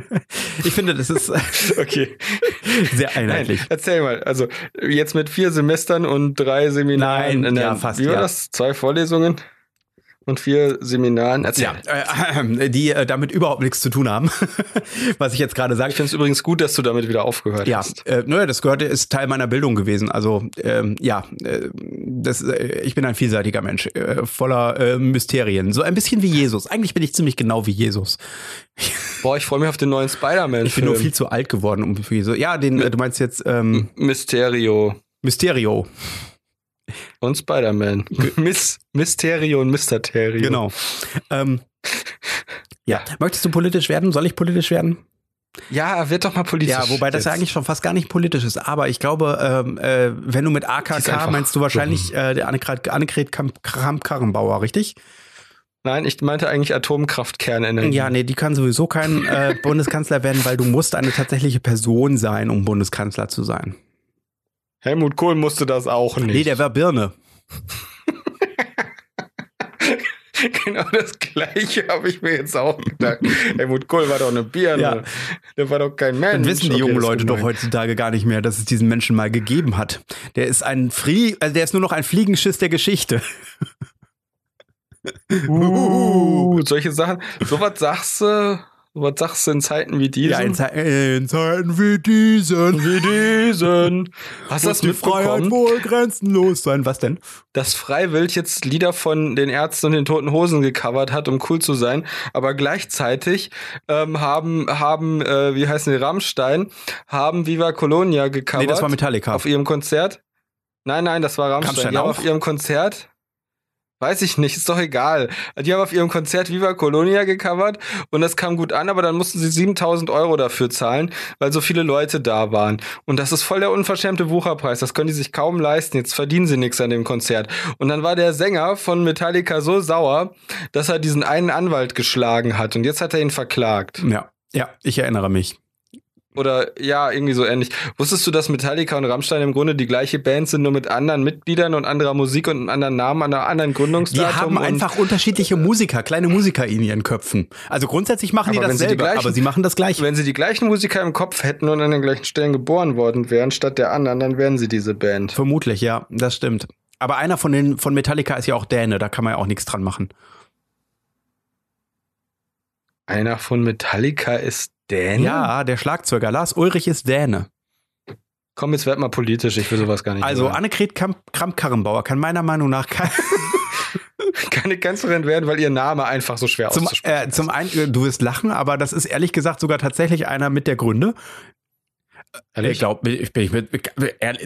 ich finde, das ist okay. sehr einheitlich. Nein, erzähl mal, also jetzt mit vier Semestern und drei Seminaren. Nein, ja, fast. Wie war ja. das? Zwei Vorlesungen? Und vier Seminaren. Erzähl. Ja, äh, die äh, damit überhaupt nichts zu tun haben, [laughs] was ich jetzt gerade sage. Ich finde es übrigens gut, dass du damit wieder aufgehört ja, hast. Ja, äh, naja, das gehörte, ist Teil meiner Bildung gewesen. Also ähm, ja, äh, das, äh, ich bin ein vielseitiger Mensch, äh, voller äh, Mysterien. So ein bisschen wie Jesus. Eigentlich bin ich ziemlich genau wie Jesus. [laughs] Boah, ich freue mich auf den neuen Spider-Man. Ich bin nur viel zu alt geworden, um für Jesus. Ja, den, äh, du meinst jetzt ähm, Mysterio. Mysterio. Und Spider-Man. Miss, Mysterio und Mysterio. Genau. Ähm, ja. Möchtest du politisch werden? Soll ich politisch werden? Ja, wird doch mal politisch. Ja, wobei das ja eigentlich schon fast gar nicht politisch ist. Aber ich glaube, ähm, äh, wenn du mit AKK meinst du wahrscheinlich äh, der Annegret, Annegret Kramp-Karrenbauer, richtig? Nein, ich meinte eigentlich Atomkraftkernenergie. Ja, nee, die kann sowieso kein äh, [laughs] Bundeskanzler werden, weil du musst eine tatsächliche Person sein, um Bundeskanzler zu sein. Helmut Kohl musste das auch nicht. Nee, der war Birne. [laughs] genau das gleiche habe ich mir jetzt auch gedacht. Helmut Kohl war doch eine Birne. Ja. Der war doch kein Mensch. Dann wissen die jungen Leute doch heutzutage gar nicht mehr, dass es diesen Menschen mal gegeben hat. Der ist ein Flie also der ist nur noch ein Fliegenschiss der Geschichte. Uh, [laughs] solche Sachen. Sowas sagst du was sagst du in Zeiten wie diesen? Ja, in, Ze in Zeiten wie diesen. Wie diesen. Hast du das die Freiheit wohl grenzenlos sein. Was denn? Dass Freiwild jetzt Lieder von den Ärzten und den Toten Hosen gecovert hat, um cool zu sein, aber gleichzeitig ähm, haben, haben äh, wie heißen die, Rammstein, haben Viva Colonia gecovert. Nee, das war Metallica. Auf ihrem Konzert. Nein, nein, das war Rammstein. Rammstein ja, auf ihrem Konzert Weiß ich nicht, ist doch egal. Die haben auf ihrem Konzert Viva Colonia gecovert und das kam gut an, aber dann mussten sie 7000 Euro dafür zahlen, weil so viele Leute da waren. Und das ist voll der unverschämte Wucherpreis. Das können die sich kaum leisten. Jetzt verdienen sie nichts an dem Konzert. Und dann war der Sänger von Metallica so sauer, dass er diesen einen Anwalt geschlagen hat und jetzt hat er ihn verklagt. Ja, ja, ich erinnere mich. Oder ja, irgendwie so ähnlich. Wusstest du, dass Metallica und Rammstein im Grunde die gleiche Band sind, nur mit anderen Mitgliedern und anderer Musik und einem anderen Namen, einer anderen Gründungsdatum? Die haben einfach unterschiedliche Musiker, kleine Musiker in ihren Köpfen. Also grundsätzlich machen die das selber, gleichen, aber sie machen das gleiche. Wenn sie die gleichen Musiker im Kopf hätten und an den gleichen Stellen geboren worden wären, statt der anderen, dann wären sie diese Band. Vermutlich, ja, das stimmt. Aber einer von den von Metallica ist ja auch Däne, da kann man ja auch nichts dran machen. Einer von Metallica ist Däne? Ja, der Schlagzeuger Lars Ulrich ist Däne. Komm, jetzt werd mal politisch, ich will sowas gar nicht. Also. Annegret Kramp-Karrenbauer kann meiner Meinung nach kein [laughs] keine Kanzlerin werden, weil ihr Name einfach so schwer zum, auszusprechen äh, Zum einen, du wirst lachen, aber das ist ehrlich gesagt sogar tatsächlich einer mit der Gründe. Ehrlich? Ich glaube, ich bin ich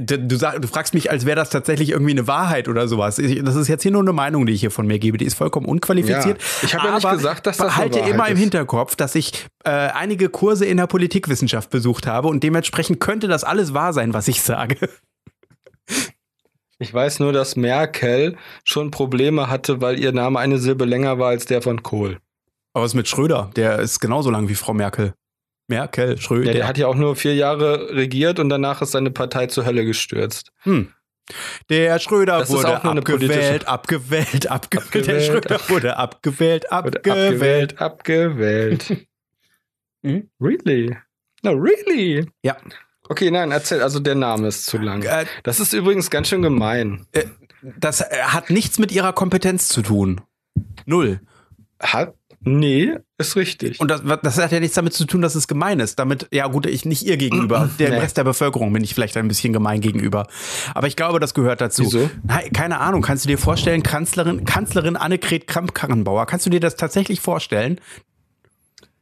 du, sag, du fragst mich, als wäre das tatsächlich irgendwie eine Wahrheit oder sowas. das ist jetzt hier nur eine Meinung, die ich hier von mir gebe. Die ist vollkommen unqualifiziert. Ja, ich habe ja nicht gesagt, dass das behalte eine immer im Hinterkopf, dass ich äh, einige Kurse in der Politikwissenschaft besucht habe und dementsprechend könnte das alles wahr sein, was ich sage. Ich weiß nur, dass Merkel schon Probleme hatte, weil ihr Name eine Silbe länger war als der von Kohl. Aber was mit Schröder? Der ist genauso lang wie Frau Merkel. Merkel, Schröder. Ja, der hat ja auch nur vier Jahre regiert und danach ist seine Partei zur Hölle gestürzt. Hm. Der Schröder das wurde abgewählt, abgewählt, abgewählt, abgewählt. [laughs] Der Schröder wurde abgewählt, abgewählt, abgewählt. hm? Really? No, really? Ja. Okay, nein, erzähl. Also der Name ist zu lang. Äh, das ist übrigens ganz schön gemein. Äh, das hat nichts mit ihrer Kompetenz zu tun. Null. Hat Nee, ist richtig. Und das, das hat ja nichts damit zu tun, dass es gemein ist. Damit, ja gut, ich nicht ihr gegenüber, [clears throat] dem nee. Rest der Bevölkerung bin ich vielleicht ein bisschen gemein gegenüber. Aber ich glaube, das gehört dazu. Wieso? Nein, keine Ahnung. Kannst du dir vorstellen, Kanzlerin, Kanzlerin Annegret Kramp-Karrenbauer, kannst du dir das tatsächlich vorstellen?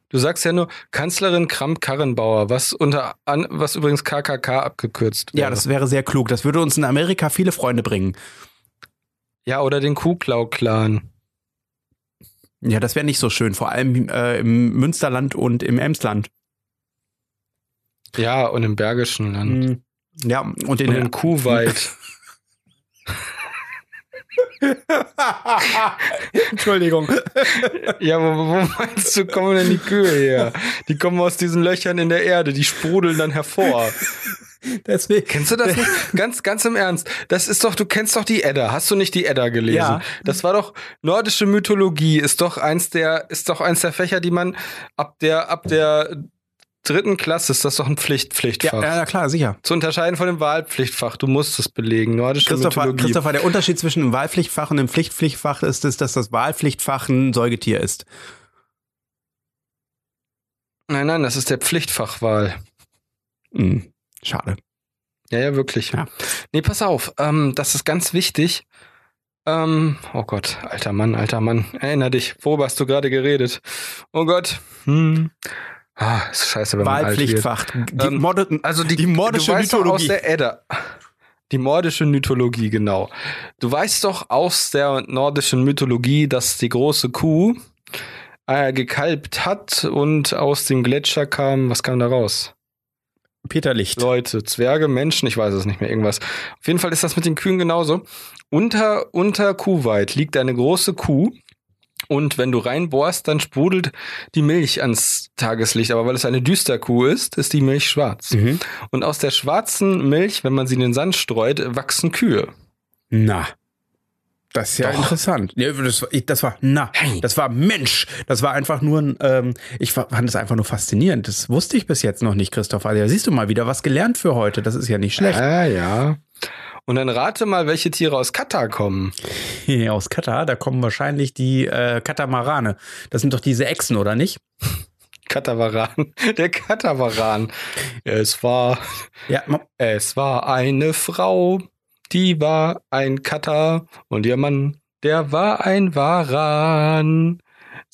Du sagst ja nur Kanzlerin Kramp-Karrenbauer, was unter an, was übrigens KKK abgekürzt wäre. Ja, das wäre sehr klug. Das würde uns in Amerika viele Freunde bringen. Ja, oder den Kuhklau-Clan. Ja, das wäre nicht so schön, vor allem äh, im Münsterland und im Emsland. Ja, und im Bergischen Land. Hm. Ja, und in und im Kuhwald. [laughs] Entschuldigung. Ja, wo, wo meinst du, kommen denn die Kühe her? Die kommen aus diesen Löchern in der Erde, die sprudeln dann hervor. [laughs] Deswegen. Kennst du das nicht? [laughs] Ganz, ganz im Ernst. Das ist doch, du kennst doch die Edda. Hast du nicht die Edda gelesen? Ja. Das war doch nordische Mythologie. Ist doch eins der, ist doch eins der Fächer, die man ab der, ab der dritten Klasse ist das doch ein Pflicht, Pflichtfach. Ja, ja, klar, sicher. Zu unterscheiden von dem Wahlpflichtfach. Du musst es belegen. Nordische Christopher, Mythologie. Christopher, der Unterschied zwischen dem Wahlpflichtfach und dem Pflichtpflichtfach ist, ist, dass das Wahlpflichtfach ein Säugetier ist. Nein, nein, das ist der Pflichtfachwahl. Hm, schade. Ja, ja, wirklich. Ja. Nee, pass auf, ähm, das ist ganz wichtig. Ähm, oh Gott, alter Mann, alter Mann, erinner dich, worüber hast du gerade geredet? Oh Gott. Hm. Ah, ist scheiße, wenn man alt wird. Die ähm, Morde, also die, die mordische Mythologie. aus der Edda. Die mordische Mythologie, genau. Du weißt doch aus der nordischen Mythologie, dass die große Kuh äh, gekalbt hat und aus dem Gletscher kam, was kam da raus? Peter Licht. Leute, Zwerge, Menschen, ich weiß es nicht mehr, irgendwas. Auf jeden Fall ist das mit den Kühen genauso. Unter, unter Kuhweit liegt eine große Kuh und wenn du reinbohrst, dann sprudelt die Milch ans Tageslicht. Aber weil es eine Düsterkuh ist, ist die Milch schwarz. Mhm. Und aus der schwarzen Milch, wenn man sie in den Sand streut, wachsen Kühe. Na. Das ist ja Doch. interessant. Ja, das, das, war, na, hey. das war Mensch. Das war einfach nur ein, ähm, ich fand das einfach nur faszinierend. Das wusste ich bis jetzt noch nicht, Christoph. Also, ja, siehst du mal wieder was gelernt für heute. Das ist ja nicht schlecht. Ja, ja. Und dann rate mal, welche Tiere aus Katar kommen. [laughs] aus Katar, da kommen wahrscheinlich die äh, Katamarane. Das sind doch diese Echsen, oder nicht? Katamaran, [laughs] der Katamaran. Es war, ja, es war eine Frau, die war ein Katar und ihr Mann, der war ein Waran.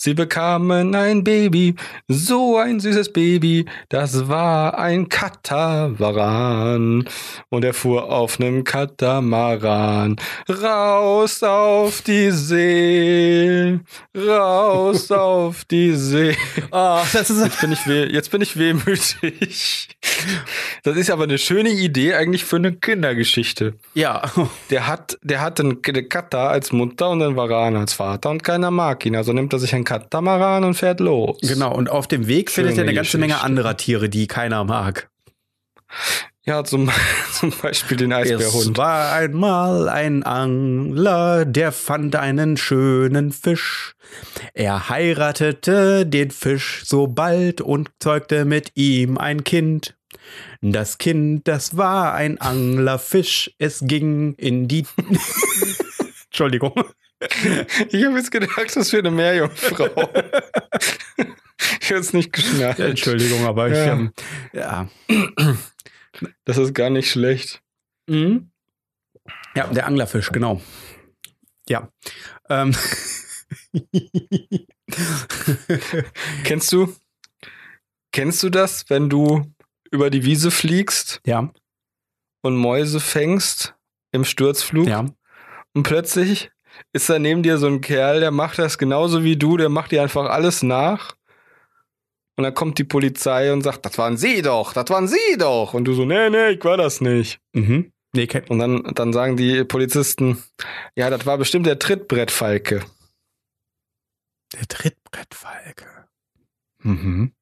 Sie bekamen ein Baby, so ein süßes Baby, das war ein Katamaran. Und er fuhr auf nem Katamaran. Raus auf die See, raus [laughs] auf die See. Oh, jetzt bin ich weh, jetzt bin ich wehmütig. Das ist aber eine schöne Idee eigentlich für eine Kindergeschichte. Ja. Der hat, der hat eine Kata als Mutter und einen Varan als Vater und keiner mag ihn. Also nimmt er sich ein Katamaran und fährt los. Genau, und auf dem Weg findet er eine ganze Geschichte. Menge anderer Tiere, die keiner mag. Ja, zum, [laughs] zum Beispiel den Eisbärhund. Es war einmal ein Angler, der fand einen schönen Fisch. Er heiratete den Fisch so bald und zeugte mit ihm ein Kind. Das Kind, das war ein Anglerfisch, es ging in die... [laughs] Entschuldigung. [laughs] Ich habe jetzt gedacht, das wäre eine Meerjungfrau. ich habe es nicht geschnallt. Entschuldigung, aber ja. ich, ähm, ja. Das ist gar nicht schlecht. Mhm. Ja, der Anglerfisch, genau. Ja. Ähm. [laughs] kennst du, kennst du das, wenn du über die Wiese fliegst? Ja. Und Mäuse fängst im Sturzflug? Ja. Und plötzlich ist da neben dir so ein Kerl, der macht das genauso wie du, der macht dir einfach alles nach. Und dann kommt die Polizei und sagt, das waren Sie doch, das waren Sie doch. Und du so, nee, nee, ich war das nicht. Mhm. Nee, und dann, dann sagen die Polizisten, ja, das war bestimmt der Trittbrettfalke. Der Trittbrettfalke. Mhm.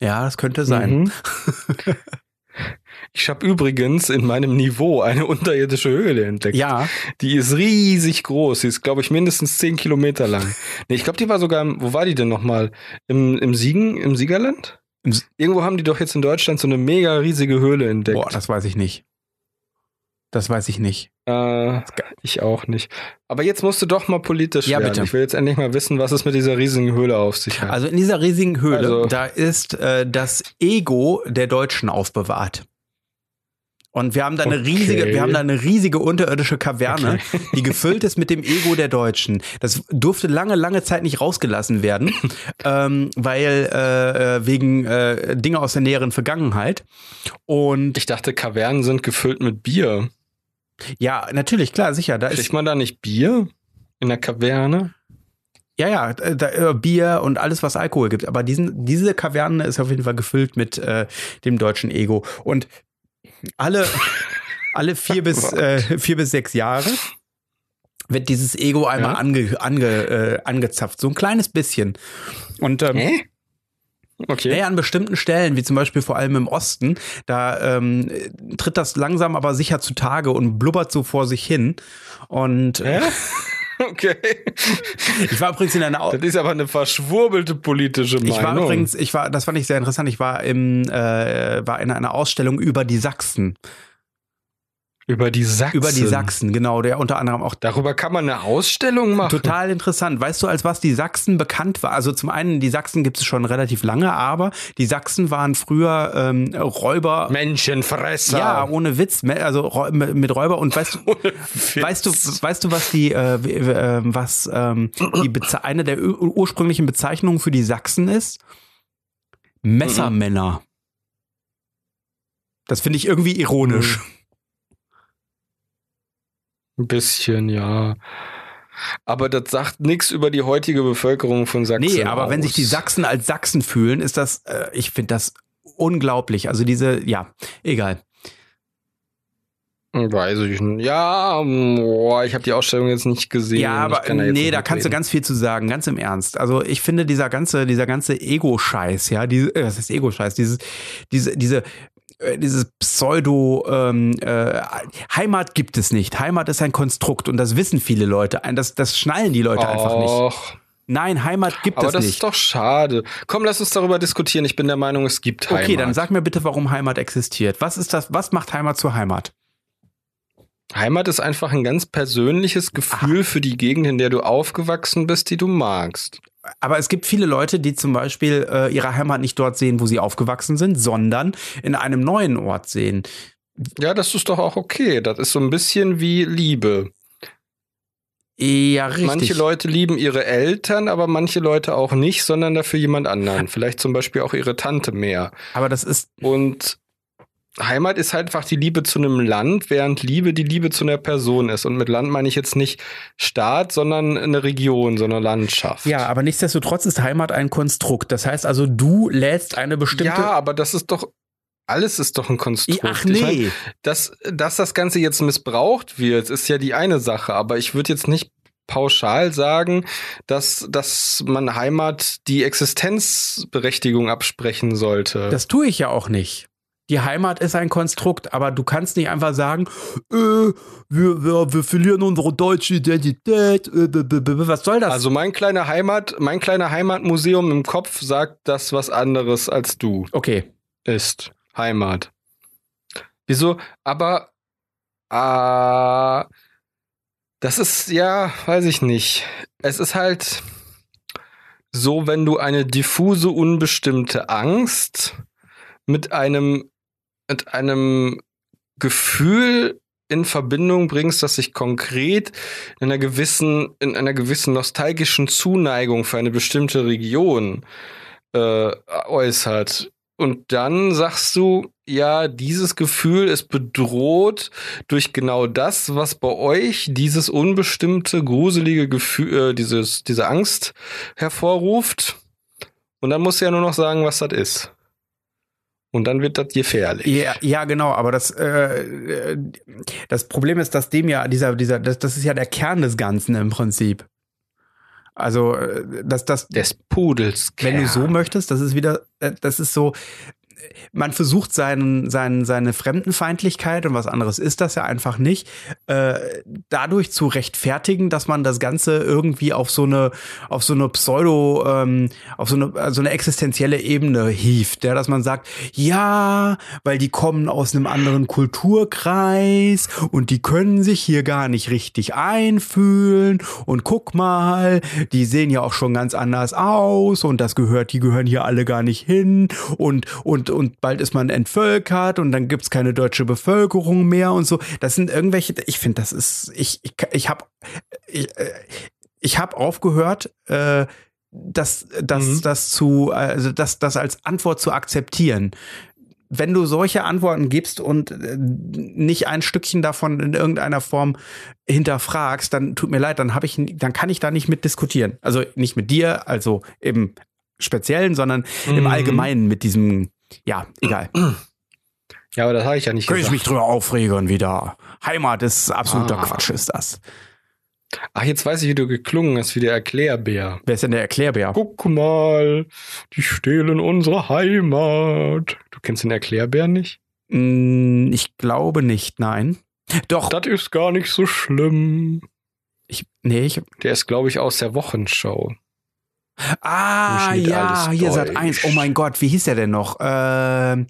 Ja, das könnte sein. Mhm. [laughs] Ich habe übrigens in meinem Niveau eine unterirdische Höhle entdeckt. Ja. Die ist riesig groß. Die ist, glaube ich, mindestens zehn Kilometer lang. Nee, ich glaube, die war sogar, im, wo war die denn nochmal? Im, im Siegen, im Siegerland? Irgendwo haben die doch jetzt in Deutschland so eine mega riesige Höhle entdeckt. Boah, das weiß ich nicht. Das weiß ich nicht. Äh, ich auch nicht. Aber jetzt musst du doch mal politisch ja, werden. Bitte. Ich will jetzt endlich mal wissen, was es mit dieser riesigen Höhle auf sich hat. Also in dieser riesigen Höhle, also, da ist äh, das Ego der Deutschen aufbewahrt. Und wir haben da eine okay. riesige, wir haben da eine riesige unterirdische Kaverne, okay. die gefüllt ist mit dem Ego der Deutschen. Das durfte lange, lange Zeit nicht rausgelassen werden, [laughs] ähm, weil äh, äh, wegen äh, Dinge aus der näheren Vergangenheit. Und ich dachte, Kavernen sind gefüllt mit Bier. Ja, natürlich, klar, sicher. Da Kriegt man da nicht Bier in der Kaverne? Ja, ja, äh, da, äh, Bier und alles, was Alkohol gibt. Aber diesen, diese Kaverne ist auf jeden Fall gefüllt mit äh, dem deutschen Ego. Und alle, [laughs] alle vier, bis, äh, vier bis sechs Jahre wird dieses Ego einmal ja. ange, ange, äh, angezapft. So ein kleines bisschen. Und ähm, Hä? Okay. Naja, an bestimmten Stellen, wie zum Beispiel vor allem im Osten, da ähm, tritt das langsam aber sicher zutage und blubbert so vor sich hin. Und äh, [laughs] [laughs] Okay. Ich war übrigens in einer. Au das ist aber eine verschwurbelte politische Meinung. Ich war übrigens, ich war, das fand ich sehr interessant. Ich war im, äh, war in einer Ausstellung über die Sachsen. Über die Sachsen. Über die Sachsen, genau, der unter anderem auch. Darüber kann man eine Ausstellung machen. Total interessant. Weißt du, als was die Sachsen bekannt war? Also zum einen, die Sachsen gibt es schon relativ lange, aber die Sachsen waren früher ähm, Räuber. Menschenfresser. Ja, ohne Witz. Also mit Räuber. Und weißt du, [laughs] weißt du, weißt du, was die, äh, äh, was ähm, die Beze eine der ursprünglichen Bezeichnungen für die Sachsen ist? Messermänner. Das finde ich irgendwie ironisch. Mhm. Ein bisschen, ja. Aber das sagt nichts über die heutige Bevölkerung von Sachsen. Nee, aber aus. wenn sich die Sachsen als Sachsen fühlen, ist das, äh, ich finde das unglaublich. Also diese, ja, egal. Weiß ich nicht. Ja, boah, ich habe die Ausstellung jetzt nicht gesehen. Ja, aber da nee, da kannst reden. du ganz viel zu sagen, ganz im Ernst. Also ich finde dieser ganze, dieser ganze Ego-Scheiß, ja, diese, äh, was ist Ego-Scheiß? Dieses, diese, diese dieses Pseudo ähm, äh, Heimat gibt es nicht. Heimat ist ein Konstrukt und das wissen viele Leute. Das, das schnallen die Leute Och. einfach nicht. Nein, Heimat gibt Aber es nicht. Aber das ist doch schade. Komm, lass uns darüber diskutieren. Ich bin der Meinung, es gibt Heimat. Okay, dann sag mir bitte, warum Heimat existiert. Was ist das? Was macht Heimat zur Heimat? Heimat ist einfach ein ganz persönliches Gefühl Ach. für die Gegend, in der du aufgewachsen bist, die du magst aber es gibt viele Leute, die zum Beispiel äh, ihre Heimat nicht dort sehen, wo sie aufgewachsen sind, sondern in einem neuen Ort sehen. Ja, das ist doch auch okay. Das ist so ein bisschen wie Liebe. Ja, richtig. Manche Leute lieben ihre Eltern, aber manche Leute auch nicht, sondern dafür jemand anderen. Vielleicht zum Beispiel auch ihre Tante mehr. Aber das ist. Und Heimat ist halt einfach die Liebe zu einem Land, während Liebe die Liebe zu einer Person ist. Und mit Land meine ich jetzt nicht Staat, sondern eine Region, sondern Landschaft. Ja, aber nichtsdestotrotz ist Heimat ein Konstrukt. Das heißt also, du lädst eine bestimmte. Ja, aber das ist doch. Alles ist doch ein Konstrukt. Ach nee. Ich mein, dass, dass das Ganze jetzt missbraucht wird, ist ja die eine Sache. Aber ich würde jetzt nicht pauschal sagen, dass, dass man Heimat die Existenzberechtigung absprechen sollte. Das tue ich ja auch nicht die Heimat ist ein Konstrukt, aber du kannst nicht einfach sagen, äh, wir, wir, wir verlieren unsere deutsche Identität. Äh, was soll das? Also mein kleiner Heimat, mein kleiner Heimatmuseum im Kopf sagt das was anderes als du. Okay. Ist Heimat. Wieso? Aber äh, das ist ja, weiß ich nicht. Es ist halt so, wenn du eine diffuse, unbestimmte Angst mit einem mit einem Gefühl in Verbindung bringst, das sich konkret in einer gewissen, in einer gewissen nostalgischen Zuneigung für eine bestimmte Region äh, äußert. Und dann sagst du, ja, dieses Gefühl ist bedroht durch genau das, was bei euch dieses unbestimmte, gruselige Gefühl, äh, dieses, diese Angst hervorruft. Und dann musst du ja nur noch sagen, was das ist. Und dann wird das gefährlich. Ja, ja genau, aber das, äh, das Problem ist, dass dem ja, dieser, dieser, das, das ist ja der Kern des Ganzen im Prinzip. Also, dass das. Des Pudels. Wenn du so möchtest, das ist wieder, äh, das ist so, man versucht seinen, seinen, seine Fremdenfeindlichkeit und was anderes ist das ja einfach nicht, äh, dadurch zu rechtfertigen, dass man das Ganze irgendwie auf so eine, auf so eine Pseudo, ähm, auf so eine, also eine existenzielle Ebene hieft, ja, dass man sagt, ja, weil die kommen aus einem anderen Kulturkreis und die können sich hier gar nicht richtig einfühlen und guck mal, die sehen ja auch schon ganz anders aus und das gehört, die gehören hier alle gar nicht hin und, und, und bald ist man entvölkert und dann gibt's keine deutsche Bevölkerung mehr und so. Das sind irgendwelche, ich finde, das ist, ich, ich, ich habe ich, äh, ich hab aufgehört, äh, das, das, mhm. das zu, also das, das als Antwort zu akzeptieren wenn du solche Antworten gibst und äh, nicht ein Stückchen davon in irgendeiner Form hinterfragst, dann tut mir leid, dann habe ich, dann kann ich da nicht mit diskutieren. Also nicht mit dir, also im Speziellen, sondern mhm. im Allgemeinen mit diesem, ja, egal. Ja, aber das habe ich ja nicht Könnte ich mich drüber aufregen wieder. Heimat ist absoluter ah. Quatsch, ist das. Ach, jetzt weiß ich, wie du geklungen hast, wie der Erklärbär. Wer ist denn der Erklärbär? Guck mal, die stehlen unsere Heimat. Du kennst den Erklärbär nicht? Mm, ich glaube nicht, nein. Doch. Das ist gar nicht so schlimm. Ich, nee, ich. Der ist, glaube ich, aus der Wochenschau. Ah, ja, hier Sat 1. Oh mein Gott, wie hieß der denn noch? Ähm,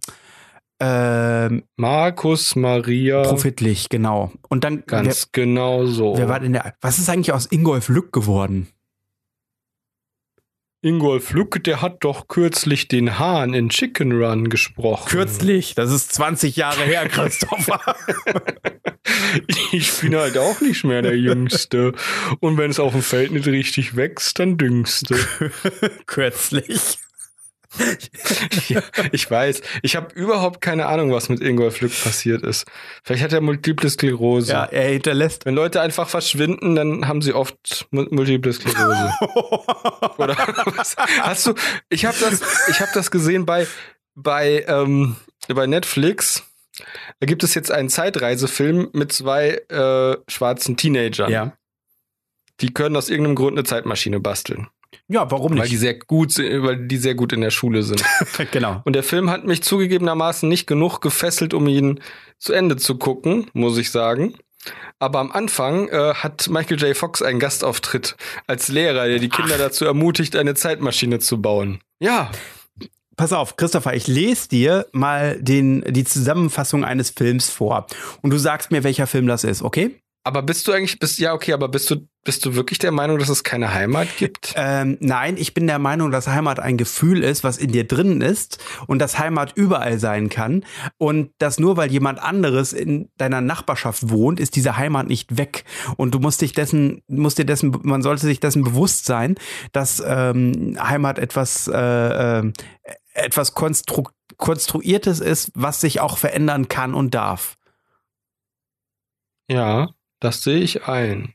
ähm, Markus Maria. Profitlich, genau. Und dann. Ganz wer, genau so. Wer war denn der? Was ist eigentlich aus Ingolf Lück geworden? Ingolf Lück, der hat doch kürzlich den Hahn in Chicken Run gesprochen. Kürzlich? Das ist 20 Jahre her, Christopher. [laughs] [laughs] ich bin halt auch nicht mehr der Jüngste. Und wenn es auf dem Feld nicht richtig wächst, dann düngste. [laughs] Kürzlich [laughs] ja, ich weiß. Ich habe überhaupt keine Ahnung, was mit Ingolf Lück passiert ist. Vielleicht hat er Multiple Sklerose. Ja, er hinterlässt. Wenn Leute einfach verschwinden, dann haben sie oft Multiple Sklerose. Oder was? Hast du? Ich habe das, ich habe das gesehen bei bei ähm, bei Netflix. Da gibt es jetzt einen Zeitreisefilm mit zwei äh, schwarzen Teenagern. Ja. Die können aus irgendeinem Grund eine Zeitmaschine basteln. Ja, warum nicht? Weil die sehr gut, weil die sehr gut in der Schule sind. [laughs] genau. Und der Film hat mich zugegebenermaßen nicht genug gefesselt, um ihn zu Ende zu gucken, muss ich sagen. Aber am Anfang äh, hat Michael J. Fox einen Gastauftritt als Lehrer, der die Kinder Ach. dazu ermutigt, eine Zeitmaschine zu bauen. Ja. Pass auf, Christopher, ich lese dir mal den, die Zusammenfassung eines Films vor. Und du sagst mir, welcher Film das ist, okay? Aber bist du eigentlich, bist, ja, okay, aber bist du, bist du wirklich der Meinung, dass es keine Heimat gibt? Ähm, nein, ich bin der Meinung, dass Heimat ein Gefühl ist, was in dir drin ist und dass Heimat überall sein kann und dass nur weil jemand anderes in deiner Nachbarschaft wohnt, ist diese Heimat nicht weg und du musst dich dessen, musst dir dessen, man sollte sich dessen bewusst sein, dass ähm, Heimat etwas, äh, äh, etwas konstru konstruiertes ist, was sich auch verändern kann und darf. Ja. Das sehe ich ein.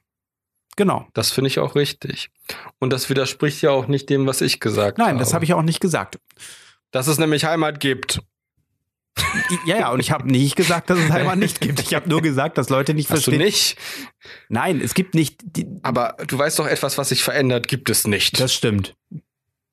Genau. Das finde ich auch richtig. Und das widerspricht ja auch nicht dem, was ich gesagt Nein, habe. Nein, das habe ich auch nicht gesagt. Dass es nämlich Heimat gibt. Ja, ja, und ich habe nicht gesagt, dass es Heimat nicht gibt. Ich habe nur gesagt, dass Leute nicht Hast verstehen. Du nicht? Nein, es gibt nicht. Aber du weißt doch, etwas, was sich verändert, gibt es nicht. Das stimmt.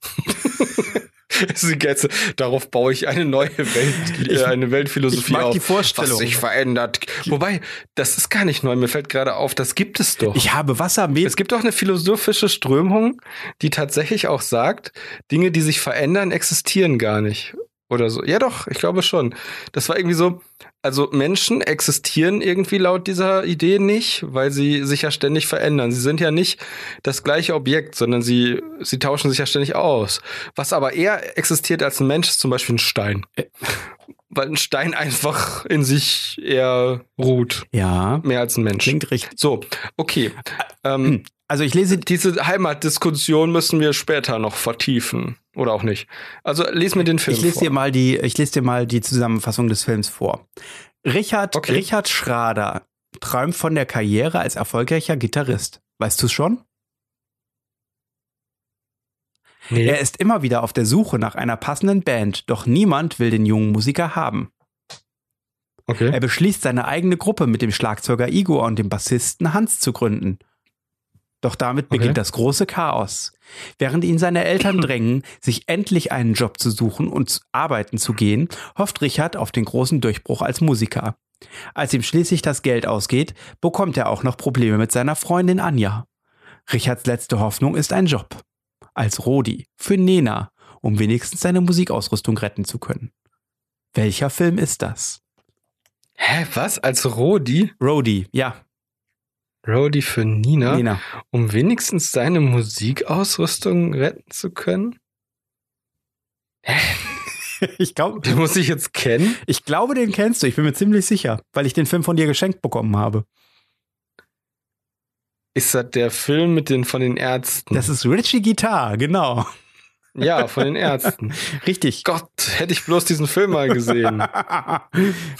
[laughs] [laughs] Jetzt, darauf baue ich eine neue Welt, [laughs] äh, eine Weltphilosophie ich mag auf, die Vorstellung. was sich verändert. Wobei, das ist gar nicht neu. Mir fällt gerade auf, das gibt es doch. Ich habe Wasser mit. Es gibt doch eine philosophische Strömung, die tatsächlich auch sagt, Dinge, die sich verändern, existieren gar nicht oder so. Ja, doch, ich glaube schon. Das war irgendwie so, also Menschen existieren irgendwie laut dieser Idee nicht, weil sie sich ja ständig verändern. Sie sind ja nicht das gleiche Objekt, sondern sie, sie tauschen sich ja ständig aus. Was aber eher existiert als ein Mensch ist zum Beispiel ein Stein. Weil ein Stein einfach in sich eher ruht. Ja. Mehr als ein Mensch. Klingt richtig. So, okay. Ähm, hm. Also ich lese diese Heimatdiskussion müssen wir später noch vertiefen oder auch nicht. Also lese mir den Film Ich lese vor. dir mal die ich lese dir mal die Zusammenfassung des Films vor. Richard okay. Richard Schrader träumt von der Karriere als erfolgreicher Gitarrist. Weißt du es schon? Nee. Er ist immer wieder auf der Suche nach einer passenden Band, doch niemand will den jungen Musiker haben. Okay. Er beschließt, seine eigene Gruppe mit dem Schlagzeuger Igor und dem Bassisten Hans zu gründen. Doch damit beginnt okay. das große Chaos. Während ihn seine Eltern [clears throat] drängen, sich endlich einen Job zu suchen und arbeiten zu gehen, hofft Richard auf den großen Durchbruch als Musiker. Als ihm schließlich das Geld ausgeht, bekommt er auch noch Probleme mit seiner Freundin Anja. Richards letzte Hoffnung ist ein Job. Als Rodi für Nena, um wenigstens seine Musikausrüstung retten zu können. Welcher Film ist das? Hä, was? Als Rodi? Rodi, ja. Rodi für Nina, Nina, um wenigstens seine Musikausrüstung retten zu können? Hä? [laughs] ich glaube, den muss ich jetzt kennen. Ich glaube, den kennst du. Ich bin mir ziemlich sicher, weil ich den Film von dir geschenkt bekommen habe. Ist das der Film mit den von den Ärzten? Das ist Richie Guitar, genau. Ja, von den Ärzten. [laughs] Richtig. Gott, hätte ich bloß diesen Film mal gesehen. [laughs]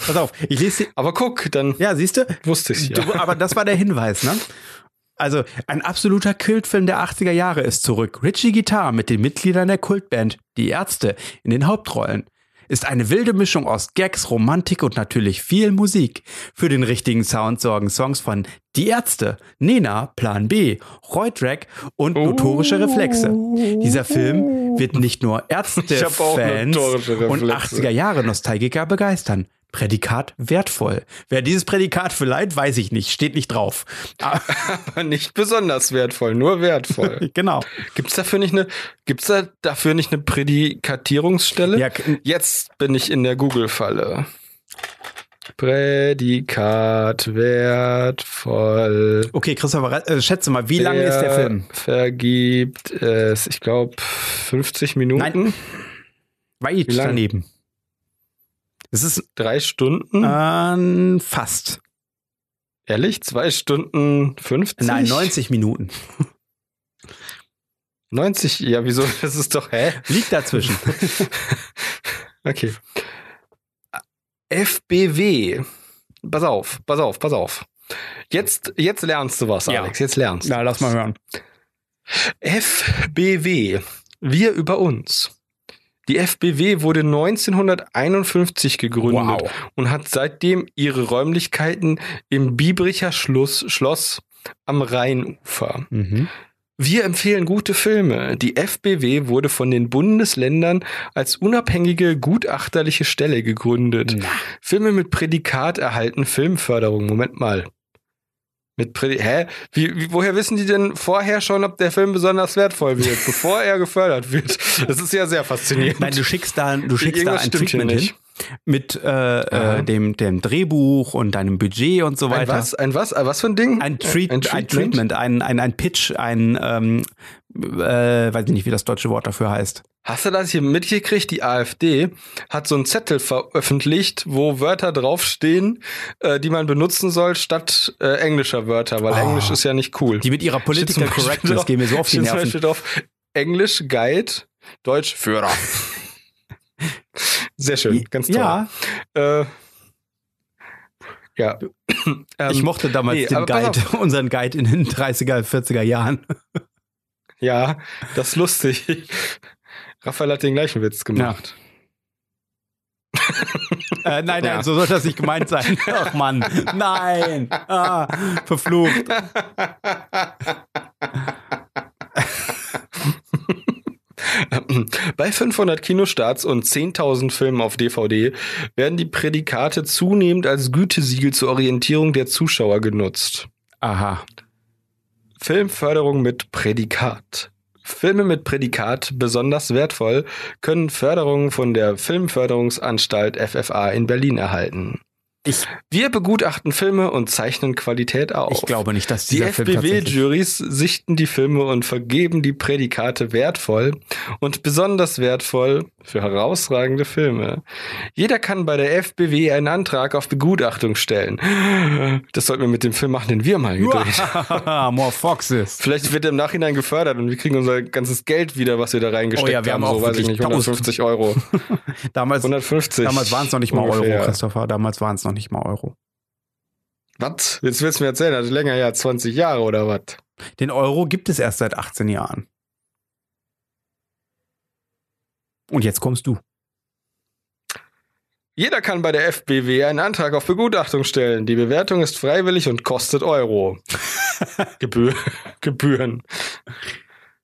Pass auf, ich lese. Aber guck, dann. Ja, siehst du? Wusste ich ja. Du, aber das war der Hinweis, ne? Also, ein absoluter Kultfilm der 80er Jahre ist zurück. Richie Guitar mit den Mitgliedern der Kultband Die Ärzte in den Hauptrollen ist eine wilde Mischung aus Gags, Romantik und natürlich viel Musik. Für den richtigen Sound sorgen Songs von Die Ärzte, Nena, Plan B, Reutrek und Notorische Reflexe. Dieser Film wird nicht nur [laughs] Ärzte-Fans und 80er Jahre Nostalgiker begeistern. Prädikat wertvoll. Wer dieses Prädikat verleiht, weiß ich nicht, steht nicht drauf. [laughs] Aber nicht besonders wertvoll, nur wertvoll. [laughs] genau. Gibt's dafür nicht eine gibt's da dafür nicht eine Prädikatierungsstelle? Ja, jetzt bin ich in der Google Falle. Prädikat wertvoll. Okay, Christopher, äh, schätze mal, wie lange ist der Film? Vergibt es, ich glaube, 50 Minuten. Nein. Weit daneben. Es ist drei Stunden? Ähm, fast. Ehrlich? Zwei Stunden 50? Nein, 90 Minuten. [laughs] 90? Ja, wieso? [laughs] Das ist doch, hä? Liegt dazwischen. [laughs] okay. FBW. Pass auf, pass auf, pass auf. Jetzt, jetzt lernst du was, Alex. Ja. Jetzt lernst du. Na, lass mal hören. FBW. Wir über uns. Die FBW wurde 1951 gegründet wow. und hat seitdem ihre Räumlichkeiten im Biebricher Schloss, Schloss am Rheinufer. Mhm. Wir empfehlen gute Filme. Die FBW wurde von den Bundesländern als unabhängige gutachterliche Stelle gegründet. Na. Filme mit Prädikat erhalten Filmförderung. Moment mal. Mit Predi Hä? Wie, wie, woher wissen die denn vorher schon, ob der Film besonders wertvoll wird, [laughs] bevor er gefördert wird? Das ist ja sehr faszinierend. Nein, du schickst da, du schickst da ein Treatment hin mit äh, äh, dem, dem Drehbuch und deinem Budget und so weiter. Ein was? Ein was? Was für ein Ding? Ein, Treat ein, ein Treatment, ein, ein, ein Pitch, ein, ähm, äh, weiß ich nicht, wie das deutsche Wort dafür heißt. Hast du das hier mitgekriegt? Die AfD hat so einen Zettel veröffentlicht, wo Wörter draufstehen, äh, die man benutzen soll, statt äh, englischer Wörter, weil oh. Englisch ist ja nicht cool. Die mit ihrer Political Correctness gehen mir so auf die Nerven. Steht drauf Englisch Guide, Deutsch Führer. [laughs] Sehr schön, ganz toll. Ja. Äh, ja. ich mochte damals nee, den Guide, unseren Guide in den 30er, 40er Jahren. Ja, das ist lustig. Raphael hat den gleichen Witz gemacht. Ja. äh, nein, nein, ja. so soll das nicht gemeint sein. [laughs] Ach Mann, nein. Ah, verflucht. Bei 500 Kinostarts und 10.000 Filmen auf DVD werden die Prädikate zunehmend als Gütesiegel zur Orientierung der Zuschauer genutzt. Aha. Filmförderung mit Prädikat. Filme mit Prädikat besonders wertvoll können Förderungen von der Filmförderungsanstalt FFA in Berlin erhalten. Ich, wir begutachten Filme und zeichnen Qualität auf. Ich glaube nicht, dass die FBW-Juries sichten die Filme und vergeben die Prädikate wertvoll und besonders wertvoll für herausragende Filme. Jeder kann bei der FBW einen Antrag auf Begutachtung stellen. Das sollten wir mit dem Film machen, den wir mal gedreht haben. [laughs] More Foxes. Vielleicht wird er im Nachhinein gefördert und wir kriegen unser ganzes Geld wieder, was wir da reingesteckt oh ja, wir haben. haben so, weiß ich nicht, 150 Euro. [laughs] damals 150. Damals waren es noch nicht mal ungefähr. Euro, Christopher. Damals waren es noch nicht mal Euro. Was? Jetzt willst du mir erzählen, das ist länger ja 20 Jahre oder was? Den Euro gibt es erst seit 18 Jahren. Und jetzt kommst du. Jeder kann bei der FBW einen Antrag auf Begutachtung stellen. Die Bewertung ist freiwillig und kostet Euro. [laughs] Gebühr, Gebühren.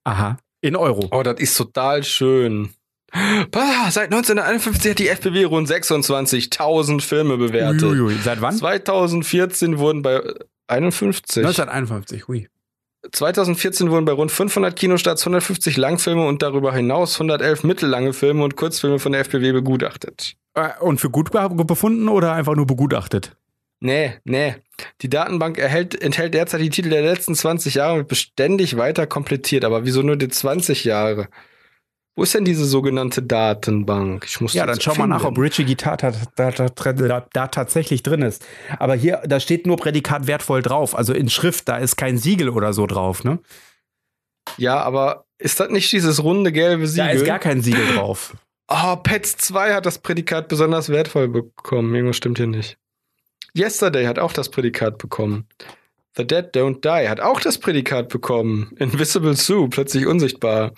Aha. In Euro. Oh, das ist total schön. Seit 1951 hat die FBW rund 26.000 Filme bewertet. Uiuiui. Seit wann? 2014 wurden bei 51. 1951, hui. 2014 wurden bei rund 500 Kinostarts 150 Langfilme und darüber hinaus 111 mittellange Filme und Kurzfilme von der FBW begutachtet. Äh, Und für gut befunden oder einfach nur begutachtet? Nee, nee. Die Datenbank erhält, enthält derzeit die Titel der letzten 20 Jahre und wird beständig weiter komplettiert. Aber wieso nur die 20 Jahre? Wo ist denn diese sogenannte Datenbank? Ich muss Ja, dann schau mal nach, ob. Richie Guitar da, da, da, da, da tatsächlich drin ist. Aber hier, da steht nur Prädikat wertvoll drauf. Also in Schrift, da ist kein Siegel oder so drauf, ne? Ja, aber ist das nicht dieses runde gelbe Siegel? Da ist gar kein Siegel drauf. Oh, Pets 2 hat das Prädikat besonders wertvoll bekommen. Irgendwas stimmt hier nicht. Yesterday hat auch das Prädikat bekommen. The Dead Don't Die hat auch das Prädikat bekommen. Invisible Sue, plötzlich unsichtbar,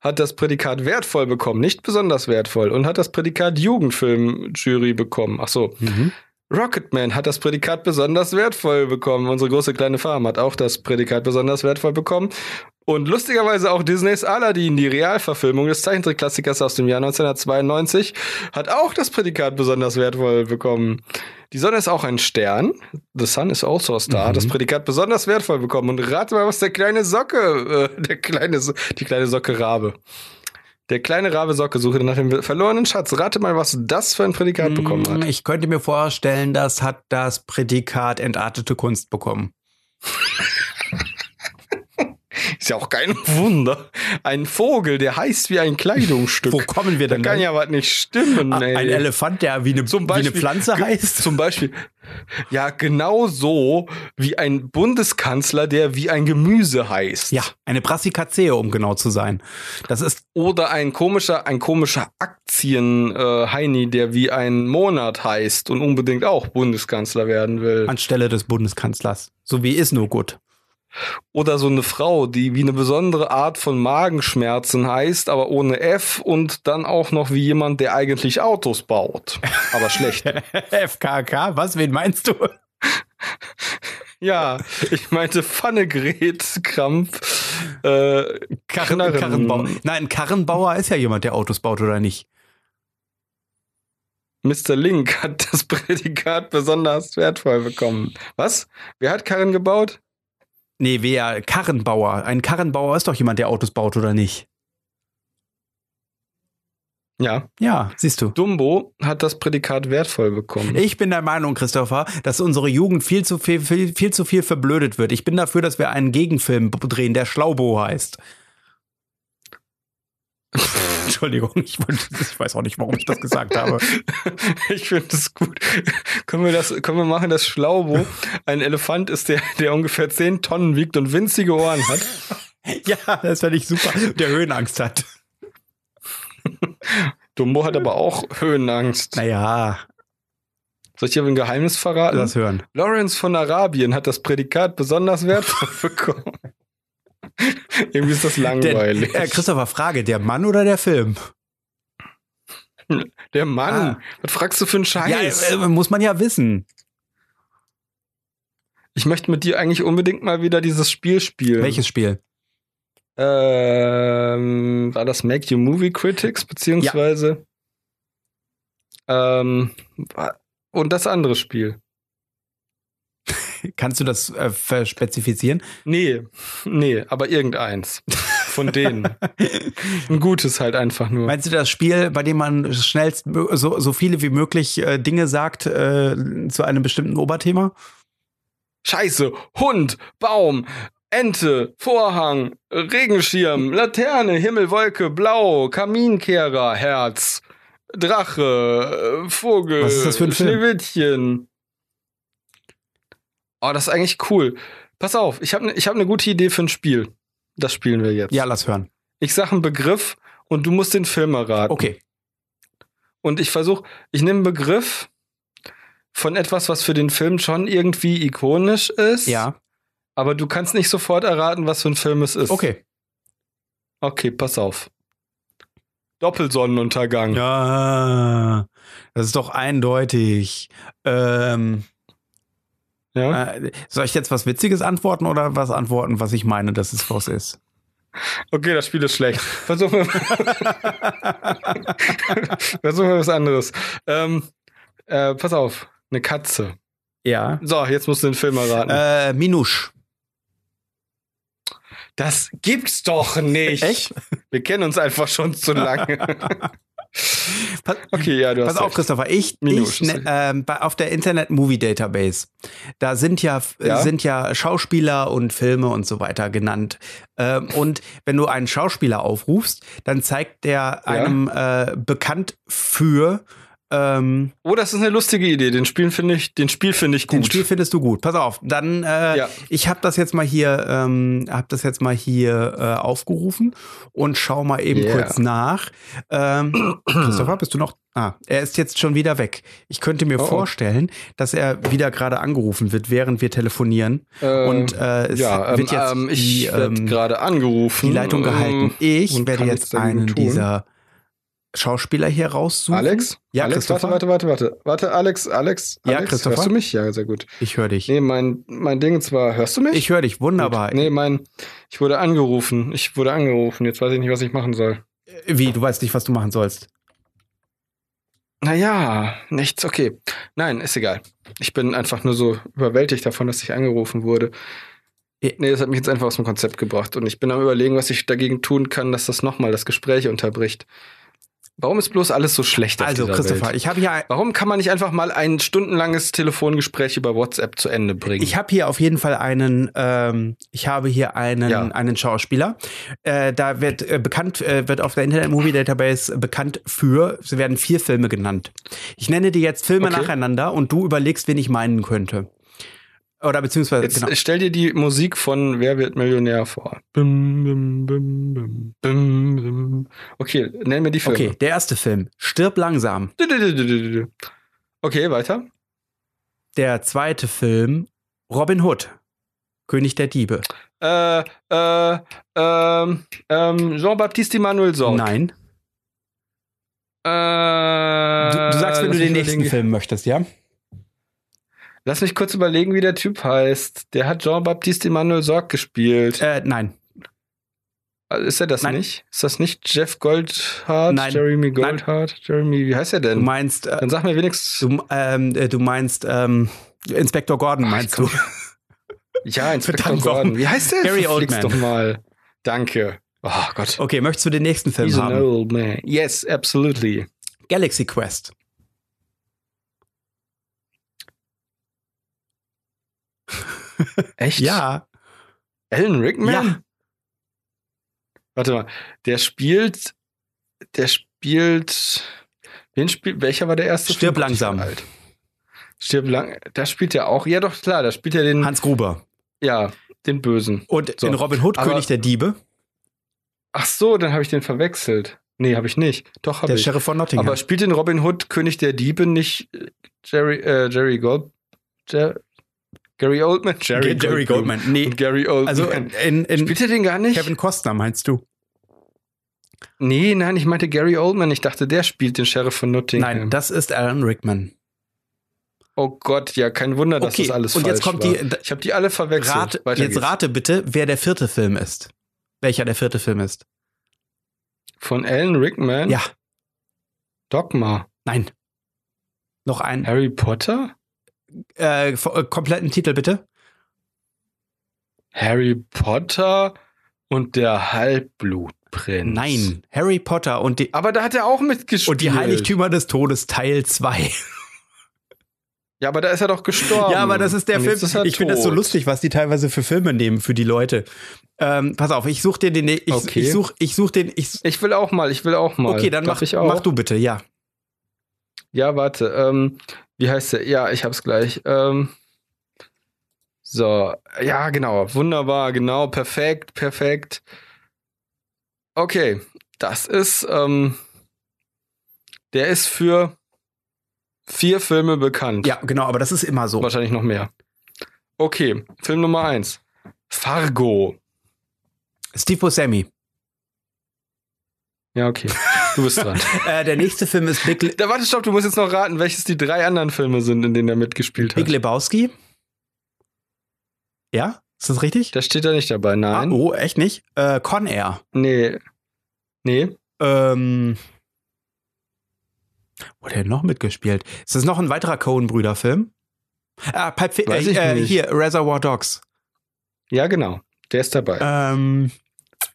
hat das Prädikat wertvoll bekommen, nicht besonders wertvoll und hat das Prädikat Jugendfilm-Jury bekommen. Ach so. Mhm. Rocketman hat das Prädikat besonders wertvoll bekommen. Unsere große kleine Farm hat auch das Prädikat besonders wertvoll bekommen. Und lustigerweise auch Disneys Aladdin, die Realverfilmung des Zeichentrickklassikers aus dem Jahr 1992, hat auch das Prädikat besonders wertvoll bekommen. Die Sonne ist auch ein Stern. The Sun is also a star. Mhm. Das Prädikat besonders wertvoll bekommen. Und rate mal, was der kleine Socke, äh, der kleine, So- die kleine Socke Rabe. Der kleine Rabe Socke suchte nach dem verlorenen Schatz. Rate mal, was das für ein Prädikat bekommen hat. Ich könnte mir vorstellen, das hat das Prädikat entartete Kunst bekommen. [laughs] Ist ja auch kein Wunder. Ein Vogel, der heißt wie ein Kleidungsstück. Wo kommen wir da denn kann dann? ja was nicht stimmen. Ey. Ein Elefant, der wie eine, Zum wie eine Beispiel- Pflanze heißt. Zum Beispiel. Ja, genau so wie ein Bundeskanzler, der wie ein Gemüse heißt. Ja, eine Brassicacea, um genau zu sein. Das ist Oder ein komischer, ein komischer Aktien-Heini, der wie ein Monat heißt und unbedingt auch Bundeskanzler werden will. anstelle des Bundeskanzlers. So wie ist nur gut. Oder so eine Frau, die wie eine besondere Art von Magenschmerzen heißt, aber ohne F und dann auch noch wie jemand, der eigentlich Autos baut. Aber schlecht. [laughs] FKK, was? Wen meinst du? [laughs] ja, ich meinte Pfannegret Krampf. Äh, Karren, Knarren. Karrenbauer. Nein, ein Karrenbauer ist ja jemand, der Autos baut oder nicht. Mr. Link hat das [laughs] Prädikat besonders wertvoll bekommen. Was? Wer hat Karren gebaut? Nee, wer? Karrenbauer. Ein Karrenbauer ist doch jemand, der Autos baut oder nicht. Ja. Ja, siehst du. Dumbo hat das Prädikat wertvoll bekommen. Ich bin der Meinung, Christopher, dass unsere Jugend viel zu viel, viel, viel zu viel verblödet wird. Ich bin dafür, dass wir einen Gegenfilm drehen, der Schlaubo heißt. Entschuldigung, ich, ich weiß auch nicht, warum ich das gesagt habe. [laughs] Ich finde das gut. Können wir das, können wir machen, dass Schlaubo ein Elefant ist, der, der ungefähr 10 Tonnen wiegt und winzige Ohren hat? [laughs] Ja, das fände ich super. Der Höhenangst hat. Dumbo hat aber auch Höhenangst. Naja, Soll ich dir ein Geheimnis verraten? lass hören. Lawrence von Arabien hat das Prädikat besonders wertvoll [laughs] bekommen. [laughs] Irgendwie ist das langweilig. Der, äh, Christopher, Frage, der Mann oder der Film? Der Mann. Ah. Was fragst du für einen Scheiß? Ja, äh, muss man ja wissen. ich möchte mit dir eigentlich unbedingt mal wieder dieses Spiel spielen. Welches Spiel? Ähm, war das Make You Movie Critics, beziehungsweise ähm, und das andere Spiel. Kannst du das äh, verspezifizieren? Nee, nee, aber irgendeins. Von denen. [laughs] Ein gutes halt einfach nur. Meinst du das Spiel, bei dem man schnellst so, so viele wie möglich äh, Dinge sagt äh, zu einem bestimmten Oberthema? Scheiße, Hund, Baum, Ente, Vorhang, Regenschirm, Laterne, Himmel, Wolke, Blau, Kaminkehrer, Herz, Drache, äh, Vogel, Was ist das für ein Film? Oh, das ist eigentlich cool. Pass auf, ich habe ne, ich hab eine gute Idee für ein Spiel. Das spielen wir jetzt. Ja, lass hören. Ich sag einen Begriff und du musst den Film erraten. Okay. Und ich versuche, ich nehme einen Begriff von etwas, was für den Film schon irgendwie ikonisch ist. Ja. Aber du kannst nicht sofort erraten, was für ein Film es ist. Okay. Okay, pass auf. Doppelsonnenuntergang. Ja, das ist doch eindeutig. Ähm, ja? Äh, soll ich jetzt was Witziges antworten oder was antworten, was ich meine, dass es was ist? Okay, das Spiel ist schlecht. Versuchen wir, [laughs] Versuchen wir was anderes. Ähm, äh, pass auf, eine Katze. Ja. So, jetzt musst du den Film erraten. Äh, Minusch. Das gibt's doch nicht. Echt? Wir kennen uns einfach schon zu lange. [laughs] okay, ja, du hast Pass auf, Christopher. Ich, ich ne, ähm, auf der Internet Movie Database, da sind ja, ja, sind ja Schauspieler und Filme und so weiter genannt. Ähm, und wenn du einen Schauspieler aufrufst, dann zeigt der einem ja. äh, bekannt für ähm, oh, das ist eine lustige Idee. Den Spiel finde ich, den Spiel finde ich gut. Den Spiel findest du gut. Pass auf, dann äh, ja. ich habe das jetzt mal hier, ähm, habe das jetzt mal hier äh, aufgerufen und schau mal eben yeah. kurz nach. Ähm, [clears throat] Christopher, bist du noch? Ah, er ist jetzt schon wieder weg. Ich könnte mir oh. vorstellen, dass er wieder gerade angerufen wird, während wir telefonieren. Äh, und äh, es ja, wird ähm, jetzt ähm, ich ähm, gerade angerufen. Die Leitung gehalten. Ich werde jetzt einen dieser Schauspieler hier raussuchen. Alex? Ja, Alex, warte, warte, warte, warte. Warte, Alex, Alex. Ja, Alex, Christopher. Hörst du mich? Ja, sehr gut. Ich höre dich. Nee, mein, mein Ding zwar, hörst du mich? Ich höre dich, wunderbar. Gut. Nee, mein, ich wurde angerufen. Ich wurde angerufen. Jetzt weiß ich nicht, was ich machen soll. Wie? Du weißt nicht, was du machen sollst? Naja, nichts, okay. Nein, ist egal. Ich bin einfach nur so überwältigt davon, dass ich angerufen wurde. Nee, das hat mich jetzt einfach aus dem Konzept gebracht. Und ich bin am überlegen, was ich dagegen tun kann, dass das nochmal das Gespräch unterbricht. Warum ist bloß alles so schlecht? Auf also, Christopher, Welt? ich habe hier. Warum kann man nicht einfach mal ein stundenlanges Telefongespräch über WhatsApp zu Ende bringen? Ich habe hier auf jeden Fall einen. Ähm, ich habe hier einen ja. einen Schauspieler. Äh, da wird äh, bekannt äh, wird auf der Internet Movie Database bekannt für. Es werden vier Filme genannt. Ich nenne dir jetzt Filme okay. nacheinander und du überlegst, wen ich meinen könnte. Oder beziehungsweise. Jetzt genau. stell dir die Musik von Wer wird Millionär vor. Bim, bim, bim, okay, nenn mir die Filme. Okay, der erste Film. Stirb langsam. Okay, weiter. Der zweite Film. Robin Hood. König der Diebe. Äh, äh, ähm, ähm, Jean-Baptiste Emmanuel Sorg. Nein. Äh, du, du sagst, wenn du den nächsten Film möchtest, ja? Lass mich kurz überlegen, wie der Typ heißt. Der hat Jean-Baptiste Emmanuel Sorg gespielt. Äh, nein. Also ist er das nein. nicht? Ist das nicht Jeff Goldhart? Nein. Jeremy Goldhart? Nein. Jeremy, wie heißt er denn? Du meinst. Äh, Dann sag mir wenigstens. Du, ähm, äh, du meinst ähm, Inspektor Gordon, meinst Ach, du? Ja, [laughs] Inspektor Gordon. Wie heißt der? Gary Oldman. doch mal. Danke. Oh Gott. Okay, möchtest du den nächsten Film He's haben? An old man. Yes, absolutely. Galaxy Quest. Echt? Ja. Alan Rickman? Ja. Warte mal, der spielt, der spielt, wen spielt, welcher war der erste? Stirb Film? langsam. Alt. Stirb lang, da spielt er auch, ja doch klar, da spielt er den. Hans Gruber. Ja, den Bösen. Und so. in Robin Hood, Aber, König der Diebe. Ach so, dann habe ich den verwechselt. Nee, habe ich nicht. Doch, habe ich. Der Sheriff von Nottingham. Aber spielt in Robin Hood König der Diebe nicht äh, Jerry, äh, Jerry Gold, Jer Gary Oldman? Jerry, Jerry Goldman. Goldman. Nee. Und Gary Oldman. Also in, in Spielt er den gar nicht? Kevin Costner, meinst du? Nee, nein, ich meinte Gary Oldman. Ich dachte, der spielt den Sheriff von Nottingham. Nein, das ist Alan Rickman. Oh Gott, ja, kein Wunder, dass okay. das alles Und jetzt kommt war. die. Ich habe die alle verwechselt. Rat, jetzt geht's. rate bitte, wer der vierte Film ist. Welcher der vierte Film ist. Von Alan Rickman? Ja. Dogma. Nein. Noch ein. Harry Potter? Äh, äh, kompletten Titel bitte. Harry Potter und der Halbblutprinz. Nein, Harry Potter und die. Aber da hat er auch mitgespielt. Und die Heiligtümer des Todes Teil 2. [laughs] Ja, aber da ist er doch gestorben. Ja, aber das ist der und Film. Ich finde das so lustig, was die teilweise für Filme nehmen für die Leute. Ähm, pass auf, ich suche dir den. Ich, okay. ich suche ich such den. Ich, ich will auch mal, ich will auch mal. Okay, dann mach, ich auch? mach du bitte, ja. Ja, warte. Ähm, wie heißt der? Ja, ich hab's gleich. Ähm, so, ja, genau. Wunderbar, genau. Perfekt, perfekt. Okay, das ist, ähm, der ist für vier Filme bekannt. Ja, genau, aber das ist immer so. Wahrscheinlich noch mehr. Okay, Film Nummer eins. Fargo. Steve Buscemi. Ja, okay. [laughs] Du bist dran. [laughs] äh, der nächste Film ist Big, Le Da warte, stopp, du musst jetzt noch raten, welches die drei anderen Filme sind, in denen er mitgespielt hat. Big Lebowski. Ja? Ist das richtig? Da steht er nicht dabei, Ah, nein. oh, echt nicht? Äh, Con Air. Nee. Nee. Ähm. Wo hat er denn noch mitgespielt? Ist das noch ein weiterer Coen-Brüder-Film? Ah, Pipe Weiß ich äh, nicht. hier, Reservoir Dogs. Ja, genau. Der ist dabei. Ähm.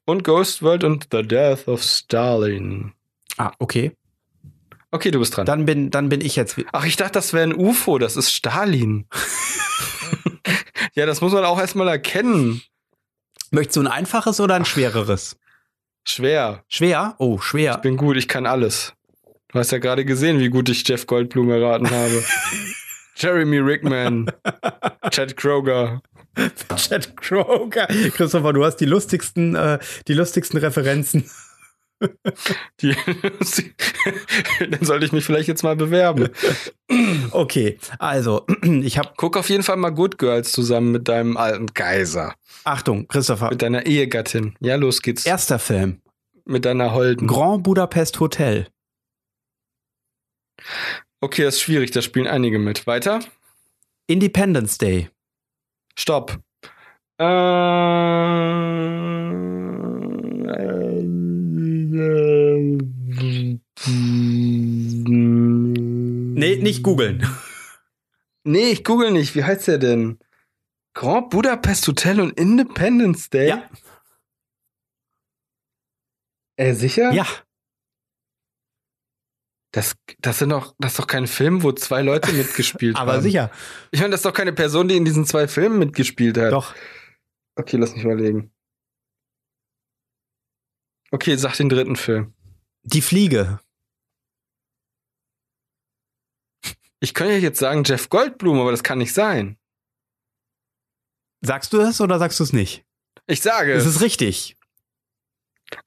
Und Ghost World und The Death of Stalin. Ah, okay. Okay, du bist dran. Dann bin, dann bin ich jetzt. Ach, ich dachte, das wäre ein UFO. Das ist Stalin. [laughs] ja, das muss man auch erstmal erkennen. Möchtest du ein einfaches oder ein schwereres? Schwer. Schwer? Oh, schwer. Ich bin gut, ich kann alles. Du hast ja gerade gesehen, wie gut ich Jeff Goldblum erraten habe. [laughs] Jeremy Rickman, Chad Kroger. Chad Kroger. Christopher, du hast die lustigsten, äh, die lustigsten Referenzen. Die, [laughs] dann sollte ich mich vielleicht jetzt mal bewerben. Okay, also, [clears throat] ich habe, Guck auf jeden Fall mal Good Girls zusammen mit deinem alten Geiser. Achtung, Christopher, Mit deiner Ehegattin. Ja, los geht's. erster Film. Mit deiner Holden. Grand Budapest Hotel. Okay, das ist schwierig, da spielen einige mit. Weiter? Independence Day. Stopp. Nee, nicht googeln. Nee, ich google nicht. Wie heißt der denn? Grand Budapest Hotel und Independence Day? Ja. Äh, sicher? Ja, Das, das sind doch, das ist doch kein Film, wo zwei Leute [laughs] mitgespielt haben. aber sicher. Ich meine, das ist doch keine Person, die in diesen zwei Filmen mitgespielt hat. Doch. Okay, lass mich überlegen. Okay, sag den dritten Film. Die Fliege. Ich könnte ja jetzt sagen Jeff Goldblum, aber das kann nicht sein. Sagst du das oder sagst du es nicht? Ich sage. Es ist richtig.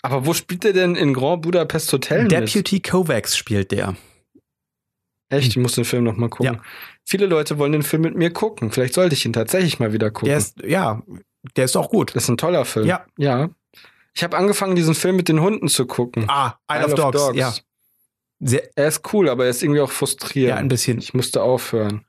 aber wo spielt der denn in Grand Budapest Hotel mit? Deputy Kovacs spielt der. Echt, ich muss den Film noch mal gucken. Ja. Viele Leute wollen den Film mit mir gucken. Vielleicht sollte ich ihn tatsächlich mal wieder gucken. Der ist, ja, der ist auch gut. das ist ein toller Film. Ja. Ja. Ich habe angefangen, diesen Film mit den Hunden zu gucken. Ah, Isle, of, Dogs. Ja. Sehr, Er ist cool, aber er ist irgendwie auch frustrierend. ja, ein bisschen. Ich musste aufhören.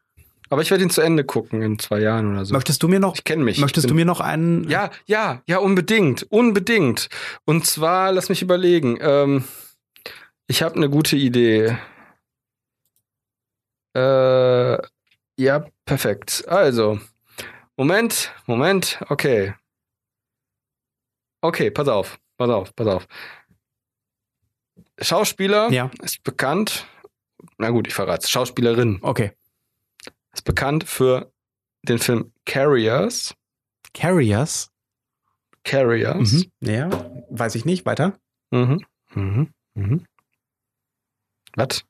Aber ich werde ihn zu Ende gucken in zwei Jahren oder so. Möchtest du mir noch, Ich kenne mich. möchtest du mir noch einen? Ja, ja, ja, unbedingt. Unbedingt. Und zwar, lass mich überlegen. Ähm, ich habe eine gute Idee. Äh, ja, perfekt. Also, Moment, Moment, okay. Okay, pass auf, pass auf, pass auf. Schauspieler Ja, ist bekannt. Na gut, ich verrate Schauspielerin okay. ist bekannt für den Film Carriers. Carriers. Carriers. Mhm. Ja, weiß ich nicht. Weiter. Mhm. Mhm. Mhm. Was?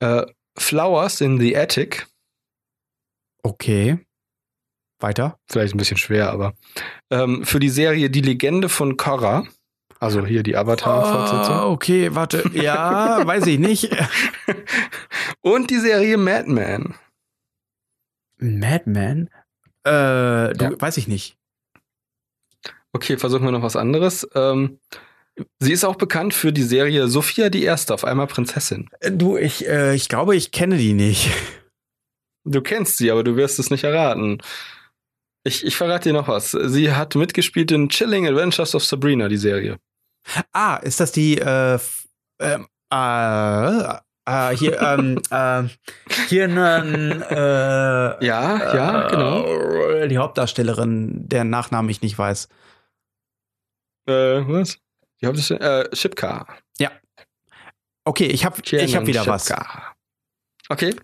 Äh, Flowers in the Attic. Okay. Weiter. Vielleicht ein bisschen schwer, aber ähm, für die Serie Die Legende von Korra. Also hier die Avatar-Fortsetzung. Ah, okay, warte. Ja, [laughs] weiß ich nicht. Und die Serie Madman. Madman? Äh, du, Ja. weiß ich nicht. Okay, versuchen wir noch was anderes. Ähm, sie ist auch bekannt für die Serie Sophia die Erste, auf einmal Prinzessin. Äh, Du, ich, äh, ich glaube, ich kenne die nicht. Du kennst sie, aber du wirst es nicht erraten. Ich, ich verrate dir noch was. Sie hat mitgespielt in Chilling Adventures of Sabrina, die Serie. Ah, ist das die, äh, ähm, äh, äh, hier, ähm, äh, hier ein, äh, Ja, ja, genau. äh, Die Hauptdarstellerin, deren Nachnamen ich nicht weiß. Äh, was? Die Hauptdarstellerin? Äh, Shipka. Okay, ich hab, ich hab wieder was. Shipka. Okay.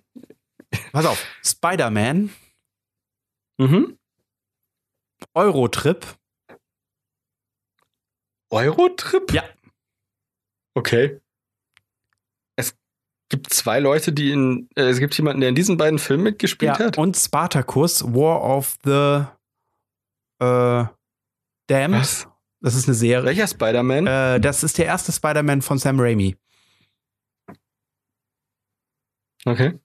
Pass auf. Spider-Man, Mhm. Eurotrip, Eurotrip? Ja. Okay. Es gibt zwei Leute, die in. Äh, es gibt jemanden, der in diesen beiden Filmen mitgespielt ja, hat. und Spartacus, War of the äh, Damned. Was? Das ist eine Serie. Welcher Spider-Man? Äh, das ist der erste Spider-Man von Sam Raimi. Okay.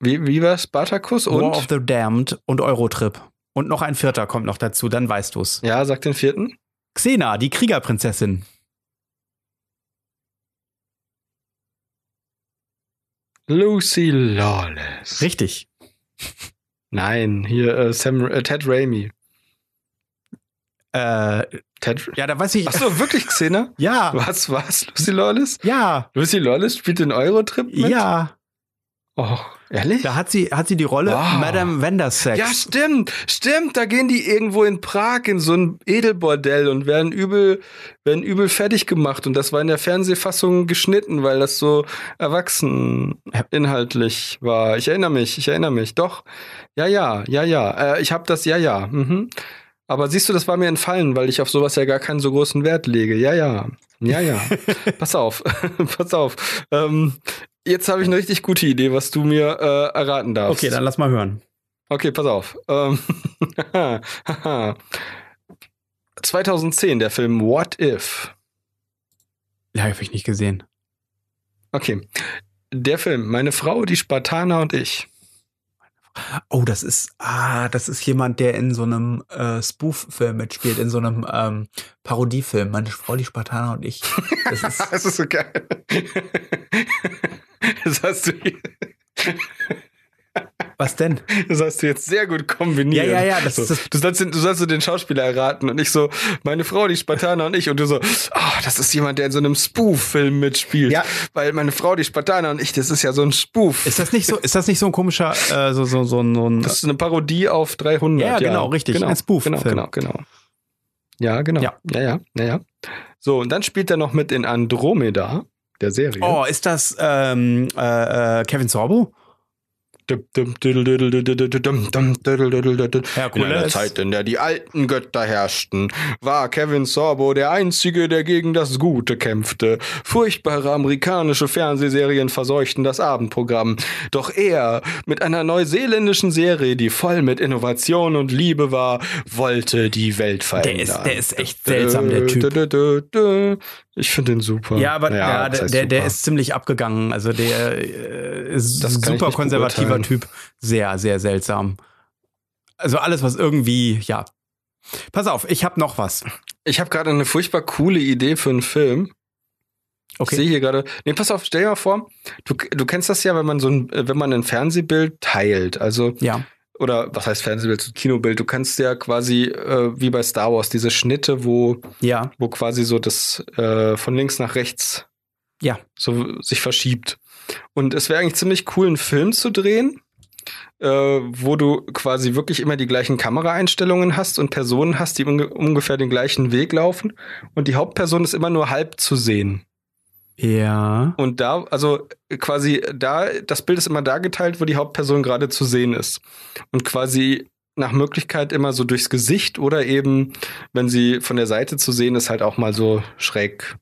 Wie, wie war Spartacus und? War of the Damned und Eurotrip. Und noch ein vierter kommt noch dazu, dann weißt du's. Ja, sag den vierten. Xena, die Kriegerprinzessin. Lucy Lawless. Richtig. Nein, hier äh, Sam, äh, Ted Raimi. Äh, Ted? Ja, da weiß ich. Achso, wirklich Xena? [laughs] ja. Was, was? Lucy Lawless? Ja. Lucy Lawless spielt den Eurotrip mit? Ja. Och, ehrlich? Da hat sie, hat sie die Rolle Wow. Madame Vandersex. Ja, stimmt, stimmt. Da gehen die irgendwo in Prag in so ein Edelbordell und werden übel, werden übel fertig gemacht. Und das war in der Fernsehfassung geschnitten, weil das so erwachsen inhaltlich war. Ich erinnere mich, ich erinnere mich. Doch. Ja, ja, ja, ja. Äh, ich habe das, ja, ja. Mhm. Aber siehst du, das war mir entfallen, weil ich auf sowas ja gar keinen so großen Wert lege. Ja, ja. Ja, ja. [laughs] Pass auf. [laughs] Pass auf. Ähm, jetzt habe ich eine richtig gute Idee, was du mir äh, erraten darfst. Okay, dann lass mal hören. Okay, pass auf. Ähm, [laughs] 2010, der Film What If. Ja, habe ich nicht gesehen. Okay. Der Film, meine Frau, die Spartaner und ich. Oh, das ist, ah, das ist jemand, der in so einem äh, Spoof-Film mitspielt, in so einem ähm, Parodiefilm. Meine Frau, die Spartaner und ich. Das ist, [laughs] das ist so geil. [laughs] Das hast du, was denn? das hast du jetzt sehr gut kombiniert. Ja, ja, ja, das so, ist das- du, sollst, den- du sollst so den Schauspieler erraten und ich so, meine Frau, die Spartaner und ich. Und du so, ah, das ist jemand, der in so einem Spoof-Film mitspielt. Ja. Weil meine Frau, die Spartaner und ich, das ist ja so ein Spoof. Ist das nicht so, ist das nicht so ein komischer, äh, so, so, so, so ein, Das ist eine Parodie auf 300. Ja, genau, richtig. Genau, Ein Spoof-Film. Genau, genau, genau. Ja, genau. Ja. ja, ja, ja, ja. So, und dann spielt er noch mit in Andromeda, der Serie. Oh, ist das ähm, äh, äh, Kevin Sorbo? In einer Herkules. Zeit, in der die alten Götter herrschten, war Kevin Sorbo der Einzige, der gegen das Gute kämpfte. Furchtbare amerikanische Fernsehserien verseuchten das Abendprogramm. Doch er, mit einer neuseeländischen Serie, die voll mit Innovation und Liebe war, wollte die Welt verändern. ist- der ist echt seltsam, der Typ. Ich finde den super. Ja, aber ja, was der, der, der ist ziemlich abgegangen. Also der äh, ist super konservativer beurteilen. Typ. Sehr, sehr seltsam. Also alles, was irgendwie, ja. Pass auf, ich habe noch was. Ich habe gerade eine furchtbar coole Idee für einen Film. Ich sehe hier gerade. Nee, pass auf, stell dir mal vor, du, du kennst das ja, wenn man so ein, äh, wenn man ein Fernsehbild teilt. Also, Ja. oder was heißt Fernsehbild, Kinobild, du kannst ja quasi, äh, wie bei Star Wars, diese Schnitte, wo, Ja. wo quasi so das äh, von links nach rechts Ja. so sich verschiebt. Und es wäre eigentlich ziemlich cool, einen Film zu drehen, äh, wo du quasi wirklich immer die gleichen Kameraeinstellungen hast und Personen hast, die unge ungefähr den gleichen Weg laufen. Und die Hauptperson ist immer nur halb zu sehen. Ja. Und da, also quasi da, das Bild ist immer da geteilt, wo die Hauptperson gerade zu sehen ist. Und quasi nach Möglichkeit immer so durchs Gesicht oder eben, wenn sie von der Seite zu sehen ist, halt auch mal so schräg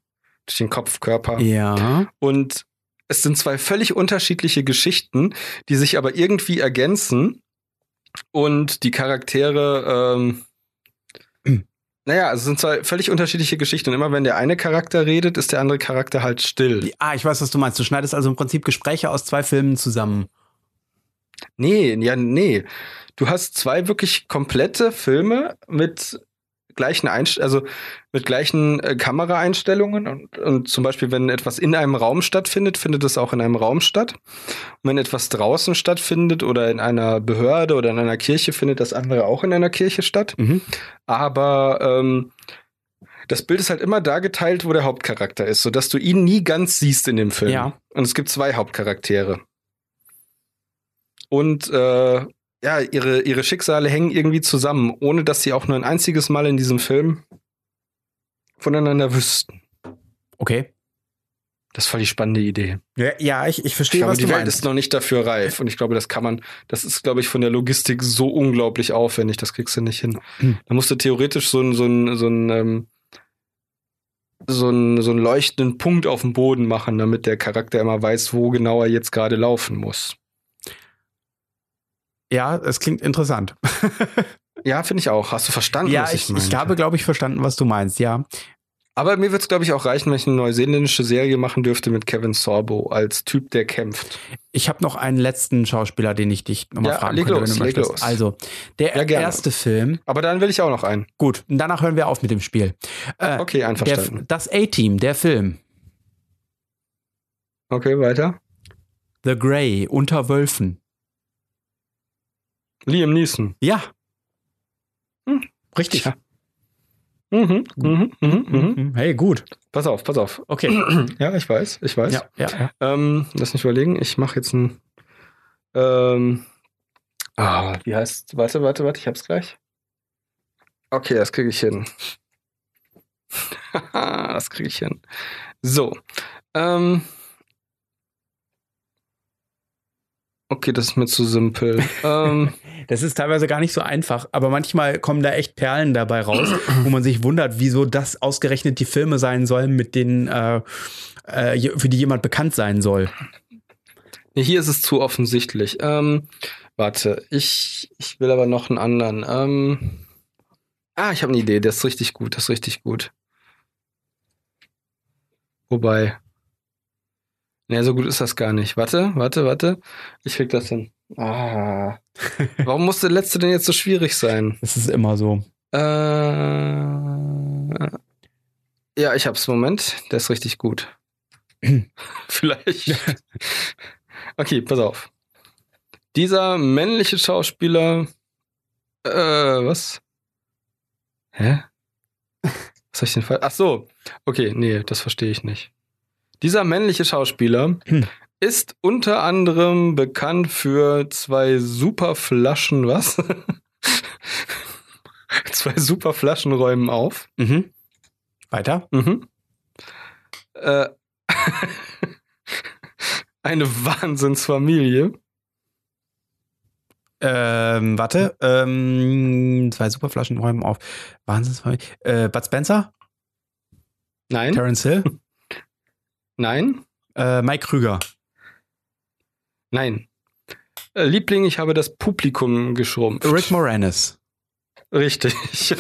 durch den Kopfkörper. Ja. Und es sind zwei völlig unterschiedliche Geschichten, die sich aber irgendwie ergänzen. Und die Charaktere, ähm, [clears throat] naja, also es sind zwei völlig unterschiedliche Geschichten. Und immer wenn der eine Charakter redet, ist der andere Charakter halt still. Ah, ich weiß, was du meinst. Du schneidest also im Prinzip Gespräche aus zwei Filmen zusammen. Nee, ja, nee. Du hast zwei wirklich komplette Filme mit gleichen Einst also mit gleichen äh, Kameraeinstellungen und, und zum Beispiel, wenn etwas in einem Raum stattfindet, findet es auch in einem Raum statt. Und wenn etwas draußen stattfindet oder in einer Behörde oder in einer Kirche, findet das andere auch in einer Kirche statt. Mhm. Aber ähm, das Bild ist halt immer da geteilt, wo der Hauptcharakter ist, sodass du ihn nie ganz siehst in dem Film. Ja. Und es gibt zwei Hauptcharaktere. Und äh, ja, ihre, ihre Schicksale hängen irgendwie zusammen, ohne dass sie auch nur ein einziges Mal in diesem Film voneinander wüssten. Okay. Das ist voll die spannende Idee. Ja, ja ich, ich Ich verstehe, glaube, was die du Welt meinst. ist noch nicht dafür reif. Und ich glaube, das kann man, das ist, glaube ich, von der Logistik so unglaublich aufwendig, das kriegst du nicht hin. Hm. Da musst du theoretisch so ein, so ein, so ein, ähm, so ein, so einen leuchtenden Punkt auf dem Boden machen, damit der Charakter immer weiß, wo genau er jetzt gerade laufen muss. Ja, es klingt interessant. [laughs] Ja, finde ich auch. Hast du verstanden, ja, was ich, ich, meine? ich habe, glaube ich, verstanden, was du meinst. Ja. Aber mir wird es, glaube ich, auch reichen, wenn ich eine neuseeländische Serie machen dürfte mit Kevin Sorbo als Typ, der kämpft. Ich habe noch einen letzten Schauspieler, den ich dich nochmal Ja, fragen leg könnte, los, wenn du leg möchtest. los. Also, der Ja, erste Film. Aber dann will ich auch noch einen. Gut, und danach hören wir auf mit dem Spiel. Äh, Okay, der, einverstanden. das A-Team, der Film. Okay, weiter. The Grey, unter Wölfen. Liam Neeson. Ja. Hm, richtig. Tja. Mhm, mhm, mhm, mhm. Hey, gut. Pass auf, pass auf. Okay. [clears throat] Ja, ich weiß, ich weiß. Ja, ja, ja. Ähm, lass mich überlegen. Ich mache jetzt ein. Ähm, ah, wie heißt? Warte, warte, warte. Ich hab's gleich. Okay, das kriege ich hin. [laughs] das kriege ich hin. So. Ähm, okay, das ist mir zu simpel. [laughs] ähm, Das ist teilweise gar nicht so einfach, aber manchmal kommen da echt Perlen dabei raus, wo man sich wundert, wieso das ausgerechnet die Filme sein sollen, mit denen äh, äh, für die jemand bekannt sein soll. hier ist es zu offensichtlich. Ähm, warte, ich, ich will aber noch einen anderen. Ähm, ah, ich habe eine Idee. Der ist richtig gut. Das ist richtig gut. Wobei. Nee, so gut ist das gar nicht. Warte, warte, warte. Ich krieg das hin. Ah. Warum muss der letzte denn jetzt so schwierig sein? Das ist immer so. Äh, ja, ich hab's. Moment. Der ist richtig gut. [clears throat] Vielleicht. okay, pass auf. Dieser männliche Schauspieler. Äh, was? Hä? Was hab ich denn falsch? Ach so. Okay, nee, das verstehe ich nicht. Dieser männliche Schauspieler Hm. [clears throat] ist unter anderem bekannt für zwei super Flaschen, was? [laughs] zwei super Flaschen räumen auf. Mhm. Weiter? Mhm. Äh, [laughs] eine Wahnsinnsfamilie. Ähm, warte. Ähm, zwei Superflaschen räumen auf. Wahnsinnsfamilie. Äh, Bud Spencer? Nein, Terence Hill? [laughs] nein, äh, Mike Krüger. Nein. Äh, Liebling, ich habe das Publikum geschrumpft. Rick Moranis. Richtig. Das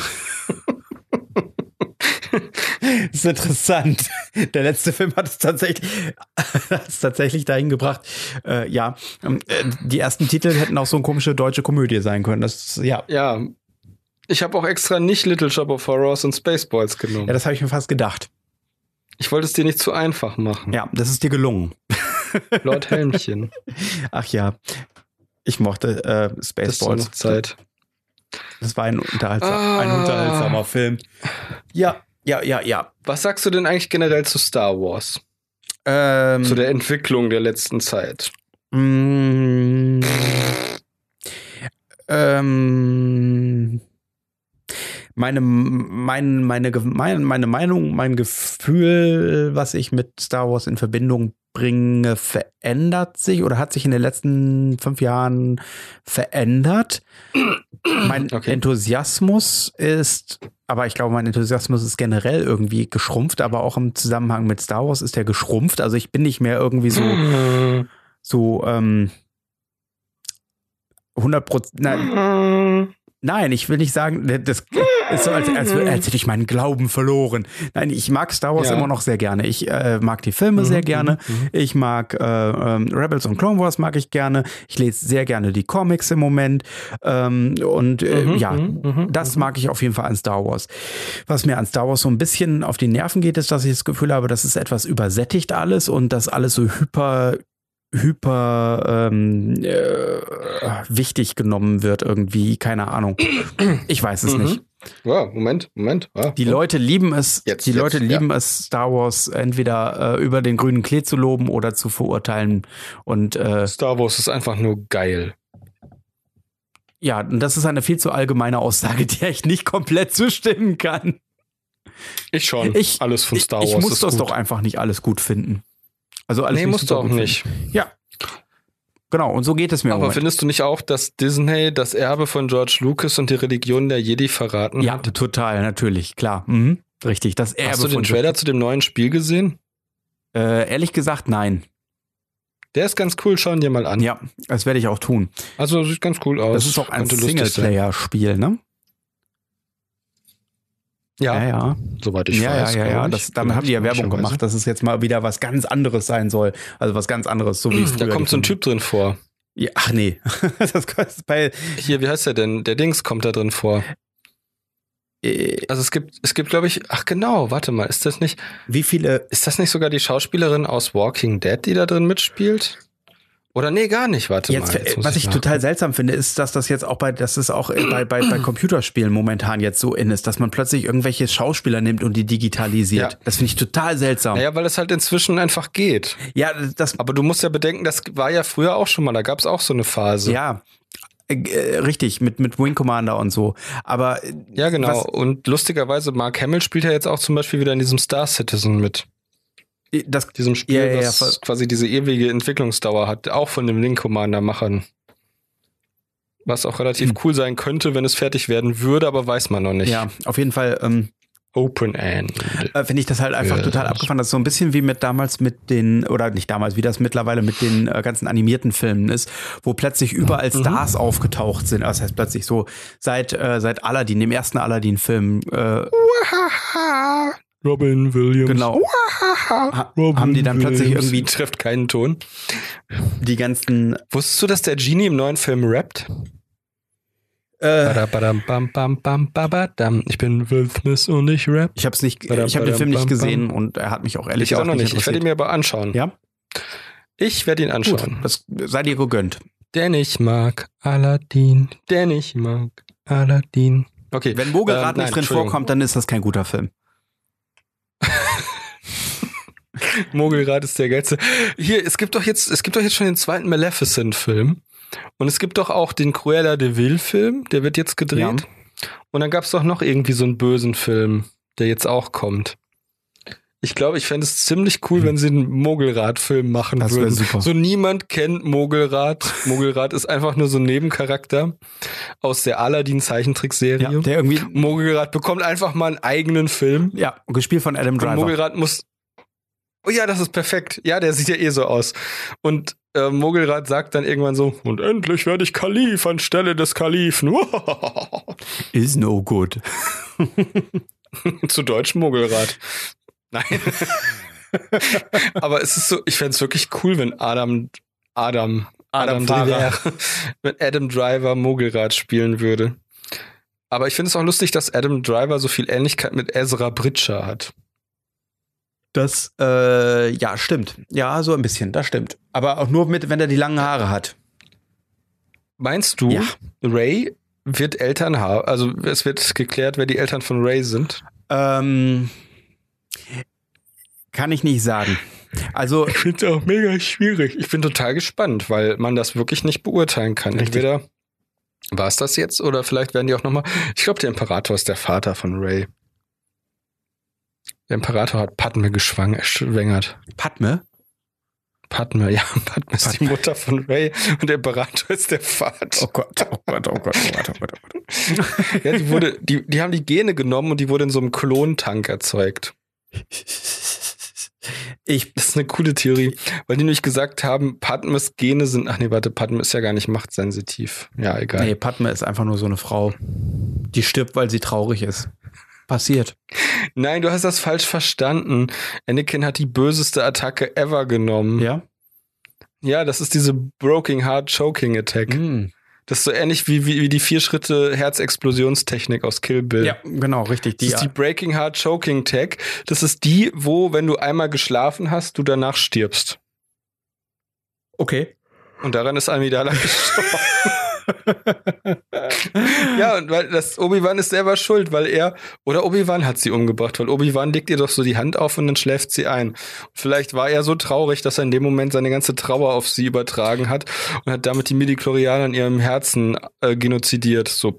[laughs] ist interessant. Der letzte Film hat es tatsächlich, [laughs] hat es tatsächlich dahin gebracht. Äh, ja, ähm, äh, die ersten Titel hätten auch so eine komische deutsche Komödie sein können. Das, ja. ja. Ich habe auch extra nicht Little Shop of Horrors und Spaceballs genommen. ja, das habe ich mir fast gedacht. ich wollte es dir nicht zu einfach machen. Ja, das ist dir gelungen. [laughs] Lord Helmchen. Ach ja, ich mochte äh, Das Spaceballs. noch Zeit. Das war ein, unterhaltsam, Ah. ein unterhaltsamer Film. Ja, ja, ja, ja. Was sagst du denn eigentlich generell zu Star Wars? Ähm, Zu der Entwicklung der letzten Zeit? Mm, ähm, meine, mein, meine, mein, meine Meinung, mein Gefühl, was ich mit Star Wars in Verbindung bringe, verändert sich oder hat sich in den letzten fünf Jahren verändert. Mein Okay. Enthusiasmus ist, aber ich glaube, mein Enthusiasmus ist generell irgendwie geschrumpft, aber auch im Zusammenhang mit Star Wars ist der geschrumpft. Also ich bin nicht mehr irgendwie so [clears throat] so ähm, 100 Prozent. [clears throat] Nein, ich will nicht sagen, das ist so, als, als, als hätte ich meinen Glauben verloren. Nein, ich mag Star Wars Ja. immer noch sehr gerne. Ich äh, mag die Filme sehr Mhm, gerne. mhm, Ich mag äh, ähm, Rebels und Clone Wars mag ich gerne. Ich lese sehr gerne die Comics im Moment. Ähm, und äh, Mhm, ja, mhm, mhm, das mag ich auf jeden Fall an Star Wars. Was mir an Star Wars so ein bisschen auf die Nerven geht, ist, dass ich das Gefühl habe, das ist etwas übersättigt alles und dass alles so hyper hyper ähm, äh, wichtig genommen wird irgendwie, keine Ahnung. Ich weiß es Mhm. nicht. Ja, Moment, Moment. Ja. Die Leute lieben es, Jetzt, die jetzt, Leute ja. lieben es, Star Wars entweder äh, über den grünen Klee zu loben oder zu verurteilen. Und äh, Star Wars ist einfach nur geil. ja, und das ist eine viel zu allgemeine Aussage, [laughs] der ich nicht komplett zustimmen kann. Ich schon. Ich, Alles von ich, Star Wars ich muss das gut. doch einfach nicht alles gut finden. Also alles nee, musst du auch gut nicht. Finden. Ja. Genau, und so geht es mir Aber findest du nicht auch, dass Disney das Erbe von George Lucas und die Religion der Jedi verraten Ja, hat? total, natürlich, klar. Mhm. Richtig, das Erbe Hast du den Trailer zu dem neuen Spiel gesehen? Äh, ehrlich gesagt, nein. Der ist ganz cool, schau ihn dir mal an. Ja, das werde ich auch tun. Also sieht ganz cool aus. Das ist auch ein. Singleplayer-Spiel, ne? Ja, ja. ja. soweit ich ja, weiß. ja, ja, ja. Das, damit haben die ja Werbung gemacht, dass es jetzt mal wieder was ganz anderes sein soll. Also was ganz anderes, so wie es Da kommt so ein Typ drin vor. Ja, ach nee. [laughs] das bei. Hier, wie heißt der denn? Der Dings kommt da drin vor. Äh, Also es gibt, es gibt, glaube ich, ach genau, warte mal, ist das nicht, wie viele. ist das nicht sogar die Schauspielerin aus Walking Dead, die da drin mitspielt? Oder nee, gar nicht, warte jetzt, mal. Jetzt was ich, ich total seltsam finde, ist, dass das jetzt auch bei, dass es auch bei, bei, bei [clears throat] Computerspielen momentan jetzt so in ist, dass man plötzlich irgendwelche Schauspieler nimmt und die digitalisiert. Ja. Das finde ich total seltsam. Ja, naja, weil es halt inzwischen einfach geht. Ja, das. Aber du musst ja bedenken, das war ja früher auch schon mal, da gab es auch so eine Phase. Ja, äh, richtig, mit, mit Wing Commander und so. Aber. Ja, genau. Und lustigerweise, Mark Hamill spielt ja jetzt auch zum Beispiel wieder in diesem Star Citizen mit. Das, diesem Spiel, ja, ja, das quasi diese ewige Entwicklungsdauer hat, auch von dem Wing Commander Machern. Was auch relativ mhm. cool sein könnte, wenn es fertig werden würde, aber weiß man noch nicht. Ja, auf jeden Fall. Ähm, Open End. Äh, Finde ich das halt einfach ja. total abgefahren. Das ist so ein bisschen wie mit damals mit den, oder nicht damals, wie das mittlerweile mit den äh, ganzen animierten Filmen ist, wo plötzlich überall mhm. Stars aufgetaucht sind. Das heißt plötzlich so seit, äh, seit Aladdin, dem ersten Aladdin-Film. Äh, Robin Williams. Genau. [laughs] [laughs] Robin haben die dann plötzlich Williams. irgendwie. Trifft keinen Ton. Die ganzen. Wusstest du, dass der Genie im neuen Film rappt? Äh, ich bin Will Smith und ich rap. Ich habe nicht, ich habe den Film nicht gesehen und er hat mich auch ehrlich gesagt auch noch nicht. Ich werde ihn mir aber anschauen. Ja. Ich werde ihn anschauen. Gut, das sei dir gegönnt. Denn ich mag Aladdin. Denn ich mag Aladdin. Okay. Wenn Mogelrad ähm, nicht drin vorkommt, dann ist das kein guter Film. [laughs] Mogelrad ist der geilste. Hier, es gibt doch jetzt, es gibt doch jetzt schon den zweiten Maleficent-Film. Und es gibt doch auch den Cruella de Vil-Film, der wird jetzt gedreht. Ja. Und dann gab es doch noch irgendwie so einen bösen Film, der jetzt auch kommt. Ich glaube, ich fände es ziemlich cool, hm. wenn sie einen Mogelrad-Film machen das würden. Super. So niemand kennt Mogelrad. Mogelrad ist einfach nur so ein Nebencharakter aus der Aladdin-Zeichentrickserie. Ja, der irgendwie Mogelrad bekommt einfach mal einen eigenen Film. Ja, gespielt von Adam Driver. Und Mogelrad muss. Oh ja, das ist perfekt. Ja, der sieht ja eh so aus. Und äh, Mogelrad sagt dann irgendwann so, und endlich werde ich Kalif anstelle des Kalifen. [laughs] Is no good. [laughs] Zu Deutsch Mogelrad. Nein. [laughs] Aber es ist so, ich fände es wirklich cool, wenn Adam, Adam, Adam, Adam Driver, wenn Adam Driver Mogelrad spielen würde. Aber ich finde es auch lustig, dass Adam Driver so viel Ähnlichkeit mit Ezra Bridger hat. Das, äh, ja, stimmt. Ja, so ein bisschen, das stimmt. Aber auch nur mit, wenn er die langen Haare hat. Meinst du, ja. Ray wird Eltern haben? Also es wird geklärt, wer die Eltern von Ray sind? Ähm, kann ich nicht sagen. Also ich finde es auch mega schwierig. Ich bin total gespannt, weil man das wirklich nicht beurteilen kann. Richtig. Entweder war es das jetzt oder vielleicht werden die auch noch mal. Ich glaube, der Imperator ist der Vater von Ray. Der Imperator hat Padme geschwängert. Padme? Padme, ja, [laughs] Padme ist die Mutter von Ray und der Imperator ist der Vater. Oh Gott, oh Gott, oh Gott, oh Gott, oh Gott, oh Gott. [laughs] ja, die wurde, die, die haben die Gene genommen und die wurde in so einem Klontank erzeugt. Ich, das ist eine coole Theorie, weil die nämlich gesagt haben, Padmes Gene sind, ach nee, warte, Padme ist ja gar nicht machtsensitiv. Ja, egal. Nee, Padme ist einfach nur so eine Frau, die stirbt, weil sie traurig ist passiert. Nein, du hast das falsch verstanden. Anakin hat die böseste Attacke ever genommen. Ja? Ja, das ist diese Broken Heart Choking Attack. Mm. Das ist so ähnlich wie, wie, wie die vier Schritte Herzexplosionstechnik aus Kill Bill. Ja, genau, richtig. Die, das ist die Breaking Heart Choking Tech. Das ist die, wo, wenn du einmal geschlafen hast, du danach stirbst. Okay. Und daran ist Amidala [laughs] gestorben. [laughs] [laughs] ja, und weil das Obi-Wan ist selber schuld, weil er oder Obi-Wan hat sie umgebracht, weil Obi-Wan legt ihr doch so die Hand auf und dann schläft sie ein. Und vielleicht war er so traurig, dass er in dem Moment seine ganze Trauer auf sie übertragen hat und hat damit die Midi-Chlorianer in ihrem Herzen äh, genozidiert. So.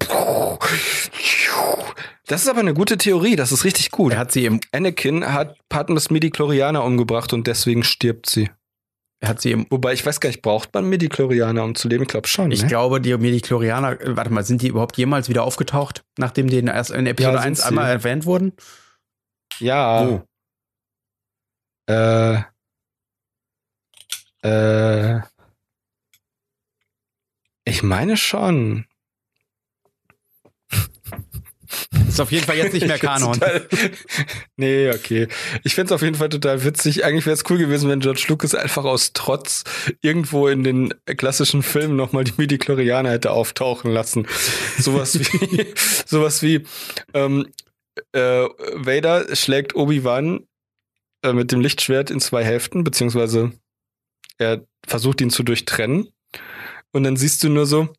Das ist aber eine gute Theorie, das ist richtig gut. Er hat sie im Anakin hat Padmes Midi-Chlorianer umgebracht und deswegen stirbt sie. Er hat sie im Wobei ich weiß gar nicht, braucht man Medichlorianer, um zu leben? Ich glaube schon. Ich ne? glaube, die Medichlorianer, äh, warte mal, sind die überhaupt jemals wieder aufgetaucht, nachdem die in, in Episode ja, 1 sie. einmal erwähnt wurden? Ja. Wo? Äh. Äh. Ich meine schon. Ist auf jeden Fall jetzt nicht mehr [laughs] Kanon. Total, [laughs] nee, okay. Ich find's auf jeden Fall total witzig. Eigentlich wäre es cool gewesen, wenn George Lucas einfach aus Trotz irgendwo in den klassischen Filmen nochmal die Midi-Chlorianer hätte auftauchen lassen. Sowas wie, [laughs] sowas wie, ähm, äh, Vader schlägt Obi-Wan äh, mit dem Lichtschwert in zwei Hälften, beziehungsweise er versucht ihn zu durchtrennen. Und dann siehst du nur so,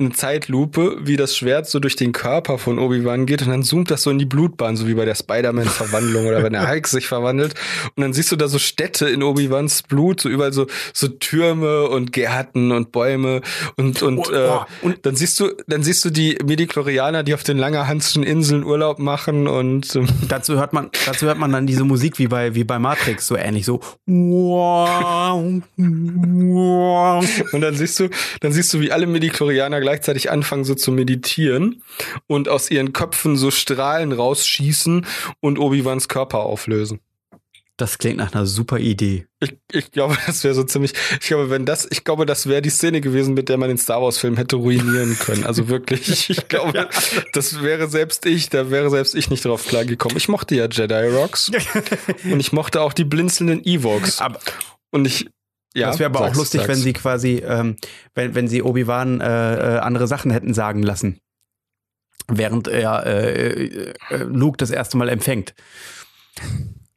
eine Zeitlupe, wie das Schwert so durch den Körper von Obi-Wan geht und dann zoomt das so in die Blutbahn, so wie bei der Spider-Man-Verwandlung oder wenn der [laughs] Hulk sich verwandelt. Und dann siehst du da so Städte in Obi-Wans Blut, so überall so, so Türme und Gärten und Bäume und, und, oh. Äh, und dann siehst du, dann siehst du die Mediklorianer, die auf den Langerhanschen Inseln Urlaub machen und ähm, dazu hört man, dazu hört man dann diese Musik wie bei, wie bei Matrix, so ähnlich, so [laughs] und dann siehst du, dann siehst du, wie alle Mediklorianer gleichzeitig anfangen so zu meditieren und aus ihren Köpfen so Strahlen rausschießen und Obi-Wans Körper auflösen. Das klingt nach einer super Idee. Ich, ich glaube, das wäre so ziemlich. Ich glaube, wenn das, ich glaube, das wäre die Szene gewesen, mit der man den Star Wars Film hätte ruinieren können. Also wirklich, [laughs] ich glaube, ja. das wäre selbst ich, da wäre selbst ich nicht drauf klargekommen. Ich mochte ja Jedi Rocks [laughs] und ich mochte auch die blinzelnden Evox. Aber und ich, ja, das wäre aber sag's, auch lustig, sag's. wenn sie quasi, ähm, wenn, wenn sie Obi-Wan äh, äh, andere Sachen hätten sagen lassen. Während er äh, äh, Luke das erste Mal empfängt.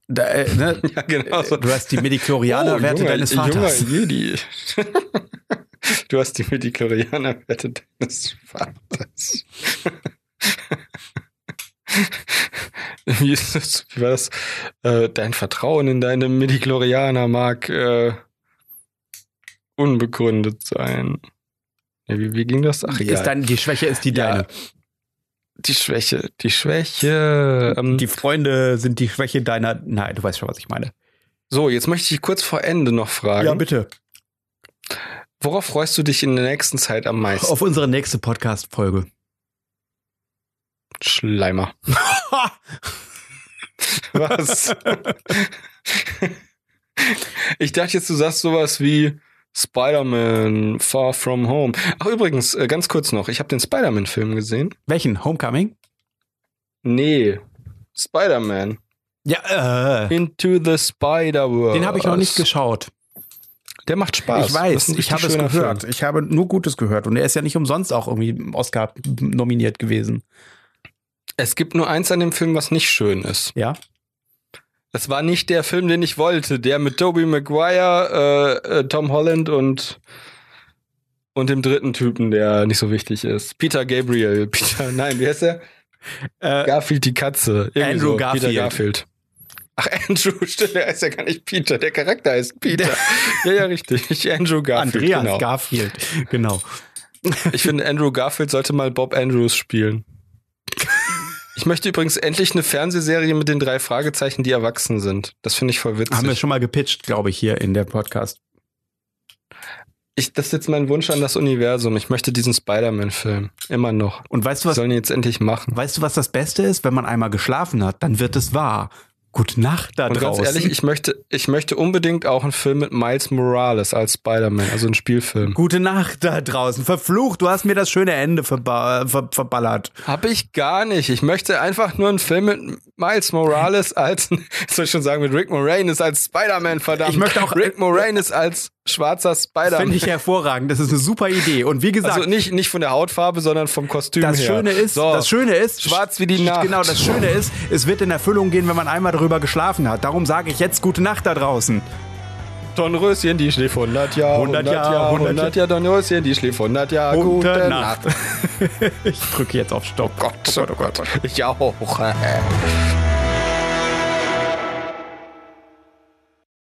Da, äh, [laughs] ne? ja, genau so. Du hast die Mediklorianer-Werte oh, deines Vaters. Junger Jedi. [laughs] du hast die Mediklorianer-Werte deines Vaters. [laughs] wie, war das? Äh, dein Vertrauen in deine Mediklorianer mag äh, unbegründet sein. Ja, wie, wie ging das? Ach, egal. Ist dann, die Schwäche ist die deine. Ja, die Schwäche, die Schwäche. Ähm, die Freunde sind die Schwäche deiner. Nein, du weißt schon, was ich meine. So, jetzt möchte ich kurz vor Ende noch fragen. Ja, bitte. Worauf freust du dich in der nächsten Zeit am meisten? Auf unsere nächste Podcast-Folge. Schleimer. [laughs] was? [laughs] ich dachte jetzt, du sagst sowas wie Spider-Man Far From Home. Ach, übrigens, äh, ganz kurz noch. Ich habe den Spider-Man-Film gesehen. Welchen? Homecoming? Nee. Spider-Man. Ja, äh. Into the Spider-World. Den habe ich noch nicht geschaut. Der macht Spaß. Ich weiß, ich habe es gehört. Film. Ich habe nur Gutes gehört. Und er ist ja nicht umsonst auch irgendwie Oscar nominiert gewesen. Es gibt nur eins an dem Film, was nicht schön ist. Ja. Das war nicht der Film, den ich wollte. Der mit Tobey Maguire, äh, äh, Tom Holland und und dem dritten Typen, der nicht so wichtig ist. Peter Gabriel. [laughs] Peter, nein, wie heißt der? Äh, Garfield die Katze. Irgendwie Andrew so. Garfield. Peter Garfield. Ach, Andrew, [laughs] stimmt, der heißt ja gar nicht Peter. Der Charakter heißt Peter. [laughs] ja, ja, richtig. Andrew Garfield. Andreas genau. Garfield, genau. Ich finde, Andrew Garfield sollte mal Bob Andrews spielen. Ich möchte übrigens endlich eine Fernsehserie mit den drei Fragezeichen, die erwachsen sind. Das finde ich voll witzig. Haben wir schon mal gepitcht, glaube ich, hier in der Podcast. Ich, das ist jetzt mein Wunsch an das Universum. Ich möchte diesen Spider-Man-Film. Immer noch. Und weißt du was? sollen die jetzt endlich machen. Weißt du, was das Beste ist? Wenn man einmal geschlafen hat, dann wird es wahr. Gute Nacht da Und draußen. ganz ehrlich, ich möchte, ich möchte unbedingt auch einen Film mit Miles Morales als Spider-Man, also einen Spielfilm. Gute Nacht da draußen. Verflucht, du hast mir das schöne Ende verba ver verballert. Hab ich gar nicht. Ich möchte einfach nur einen Film mit Miles Morales als, [laughs] soll ich schon sagen, mit Rick Moranis als Spider-Man, verdammt. Ich möchte auch Rick Moranis als schwarzer Spider-Man. Finde ich hervorragend. Das ist eine super Idee. Und wie gesagt. Also nicht, nicht von der Hautfarbe, sondern vom Kostüm das her. Schöne ist, so. Das Schöne ist. Schwarz wie die Nacht. Genau, das Schöne ist, es wird in Erfüllung gehen, wenn man einmal darüber geschlafen hat. Darum sage ich jetzt gute Nacht da draußen. Dornröschen, die schläft 100 Jahre, 100 Jahre, 100 Jahre, Dornröschen, die schläft 100 Jahre, gute, gute Nacht. Nacht. [laughs] ich drücke jetzt auf Stopp. Oh Gott, oh Gott, oh Gott. Ich auch. [laughs]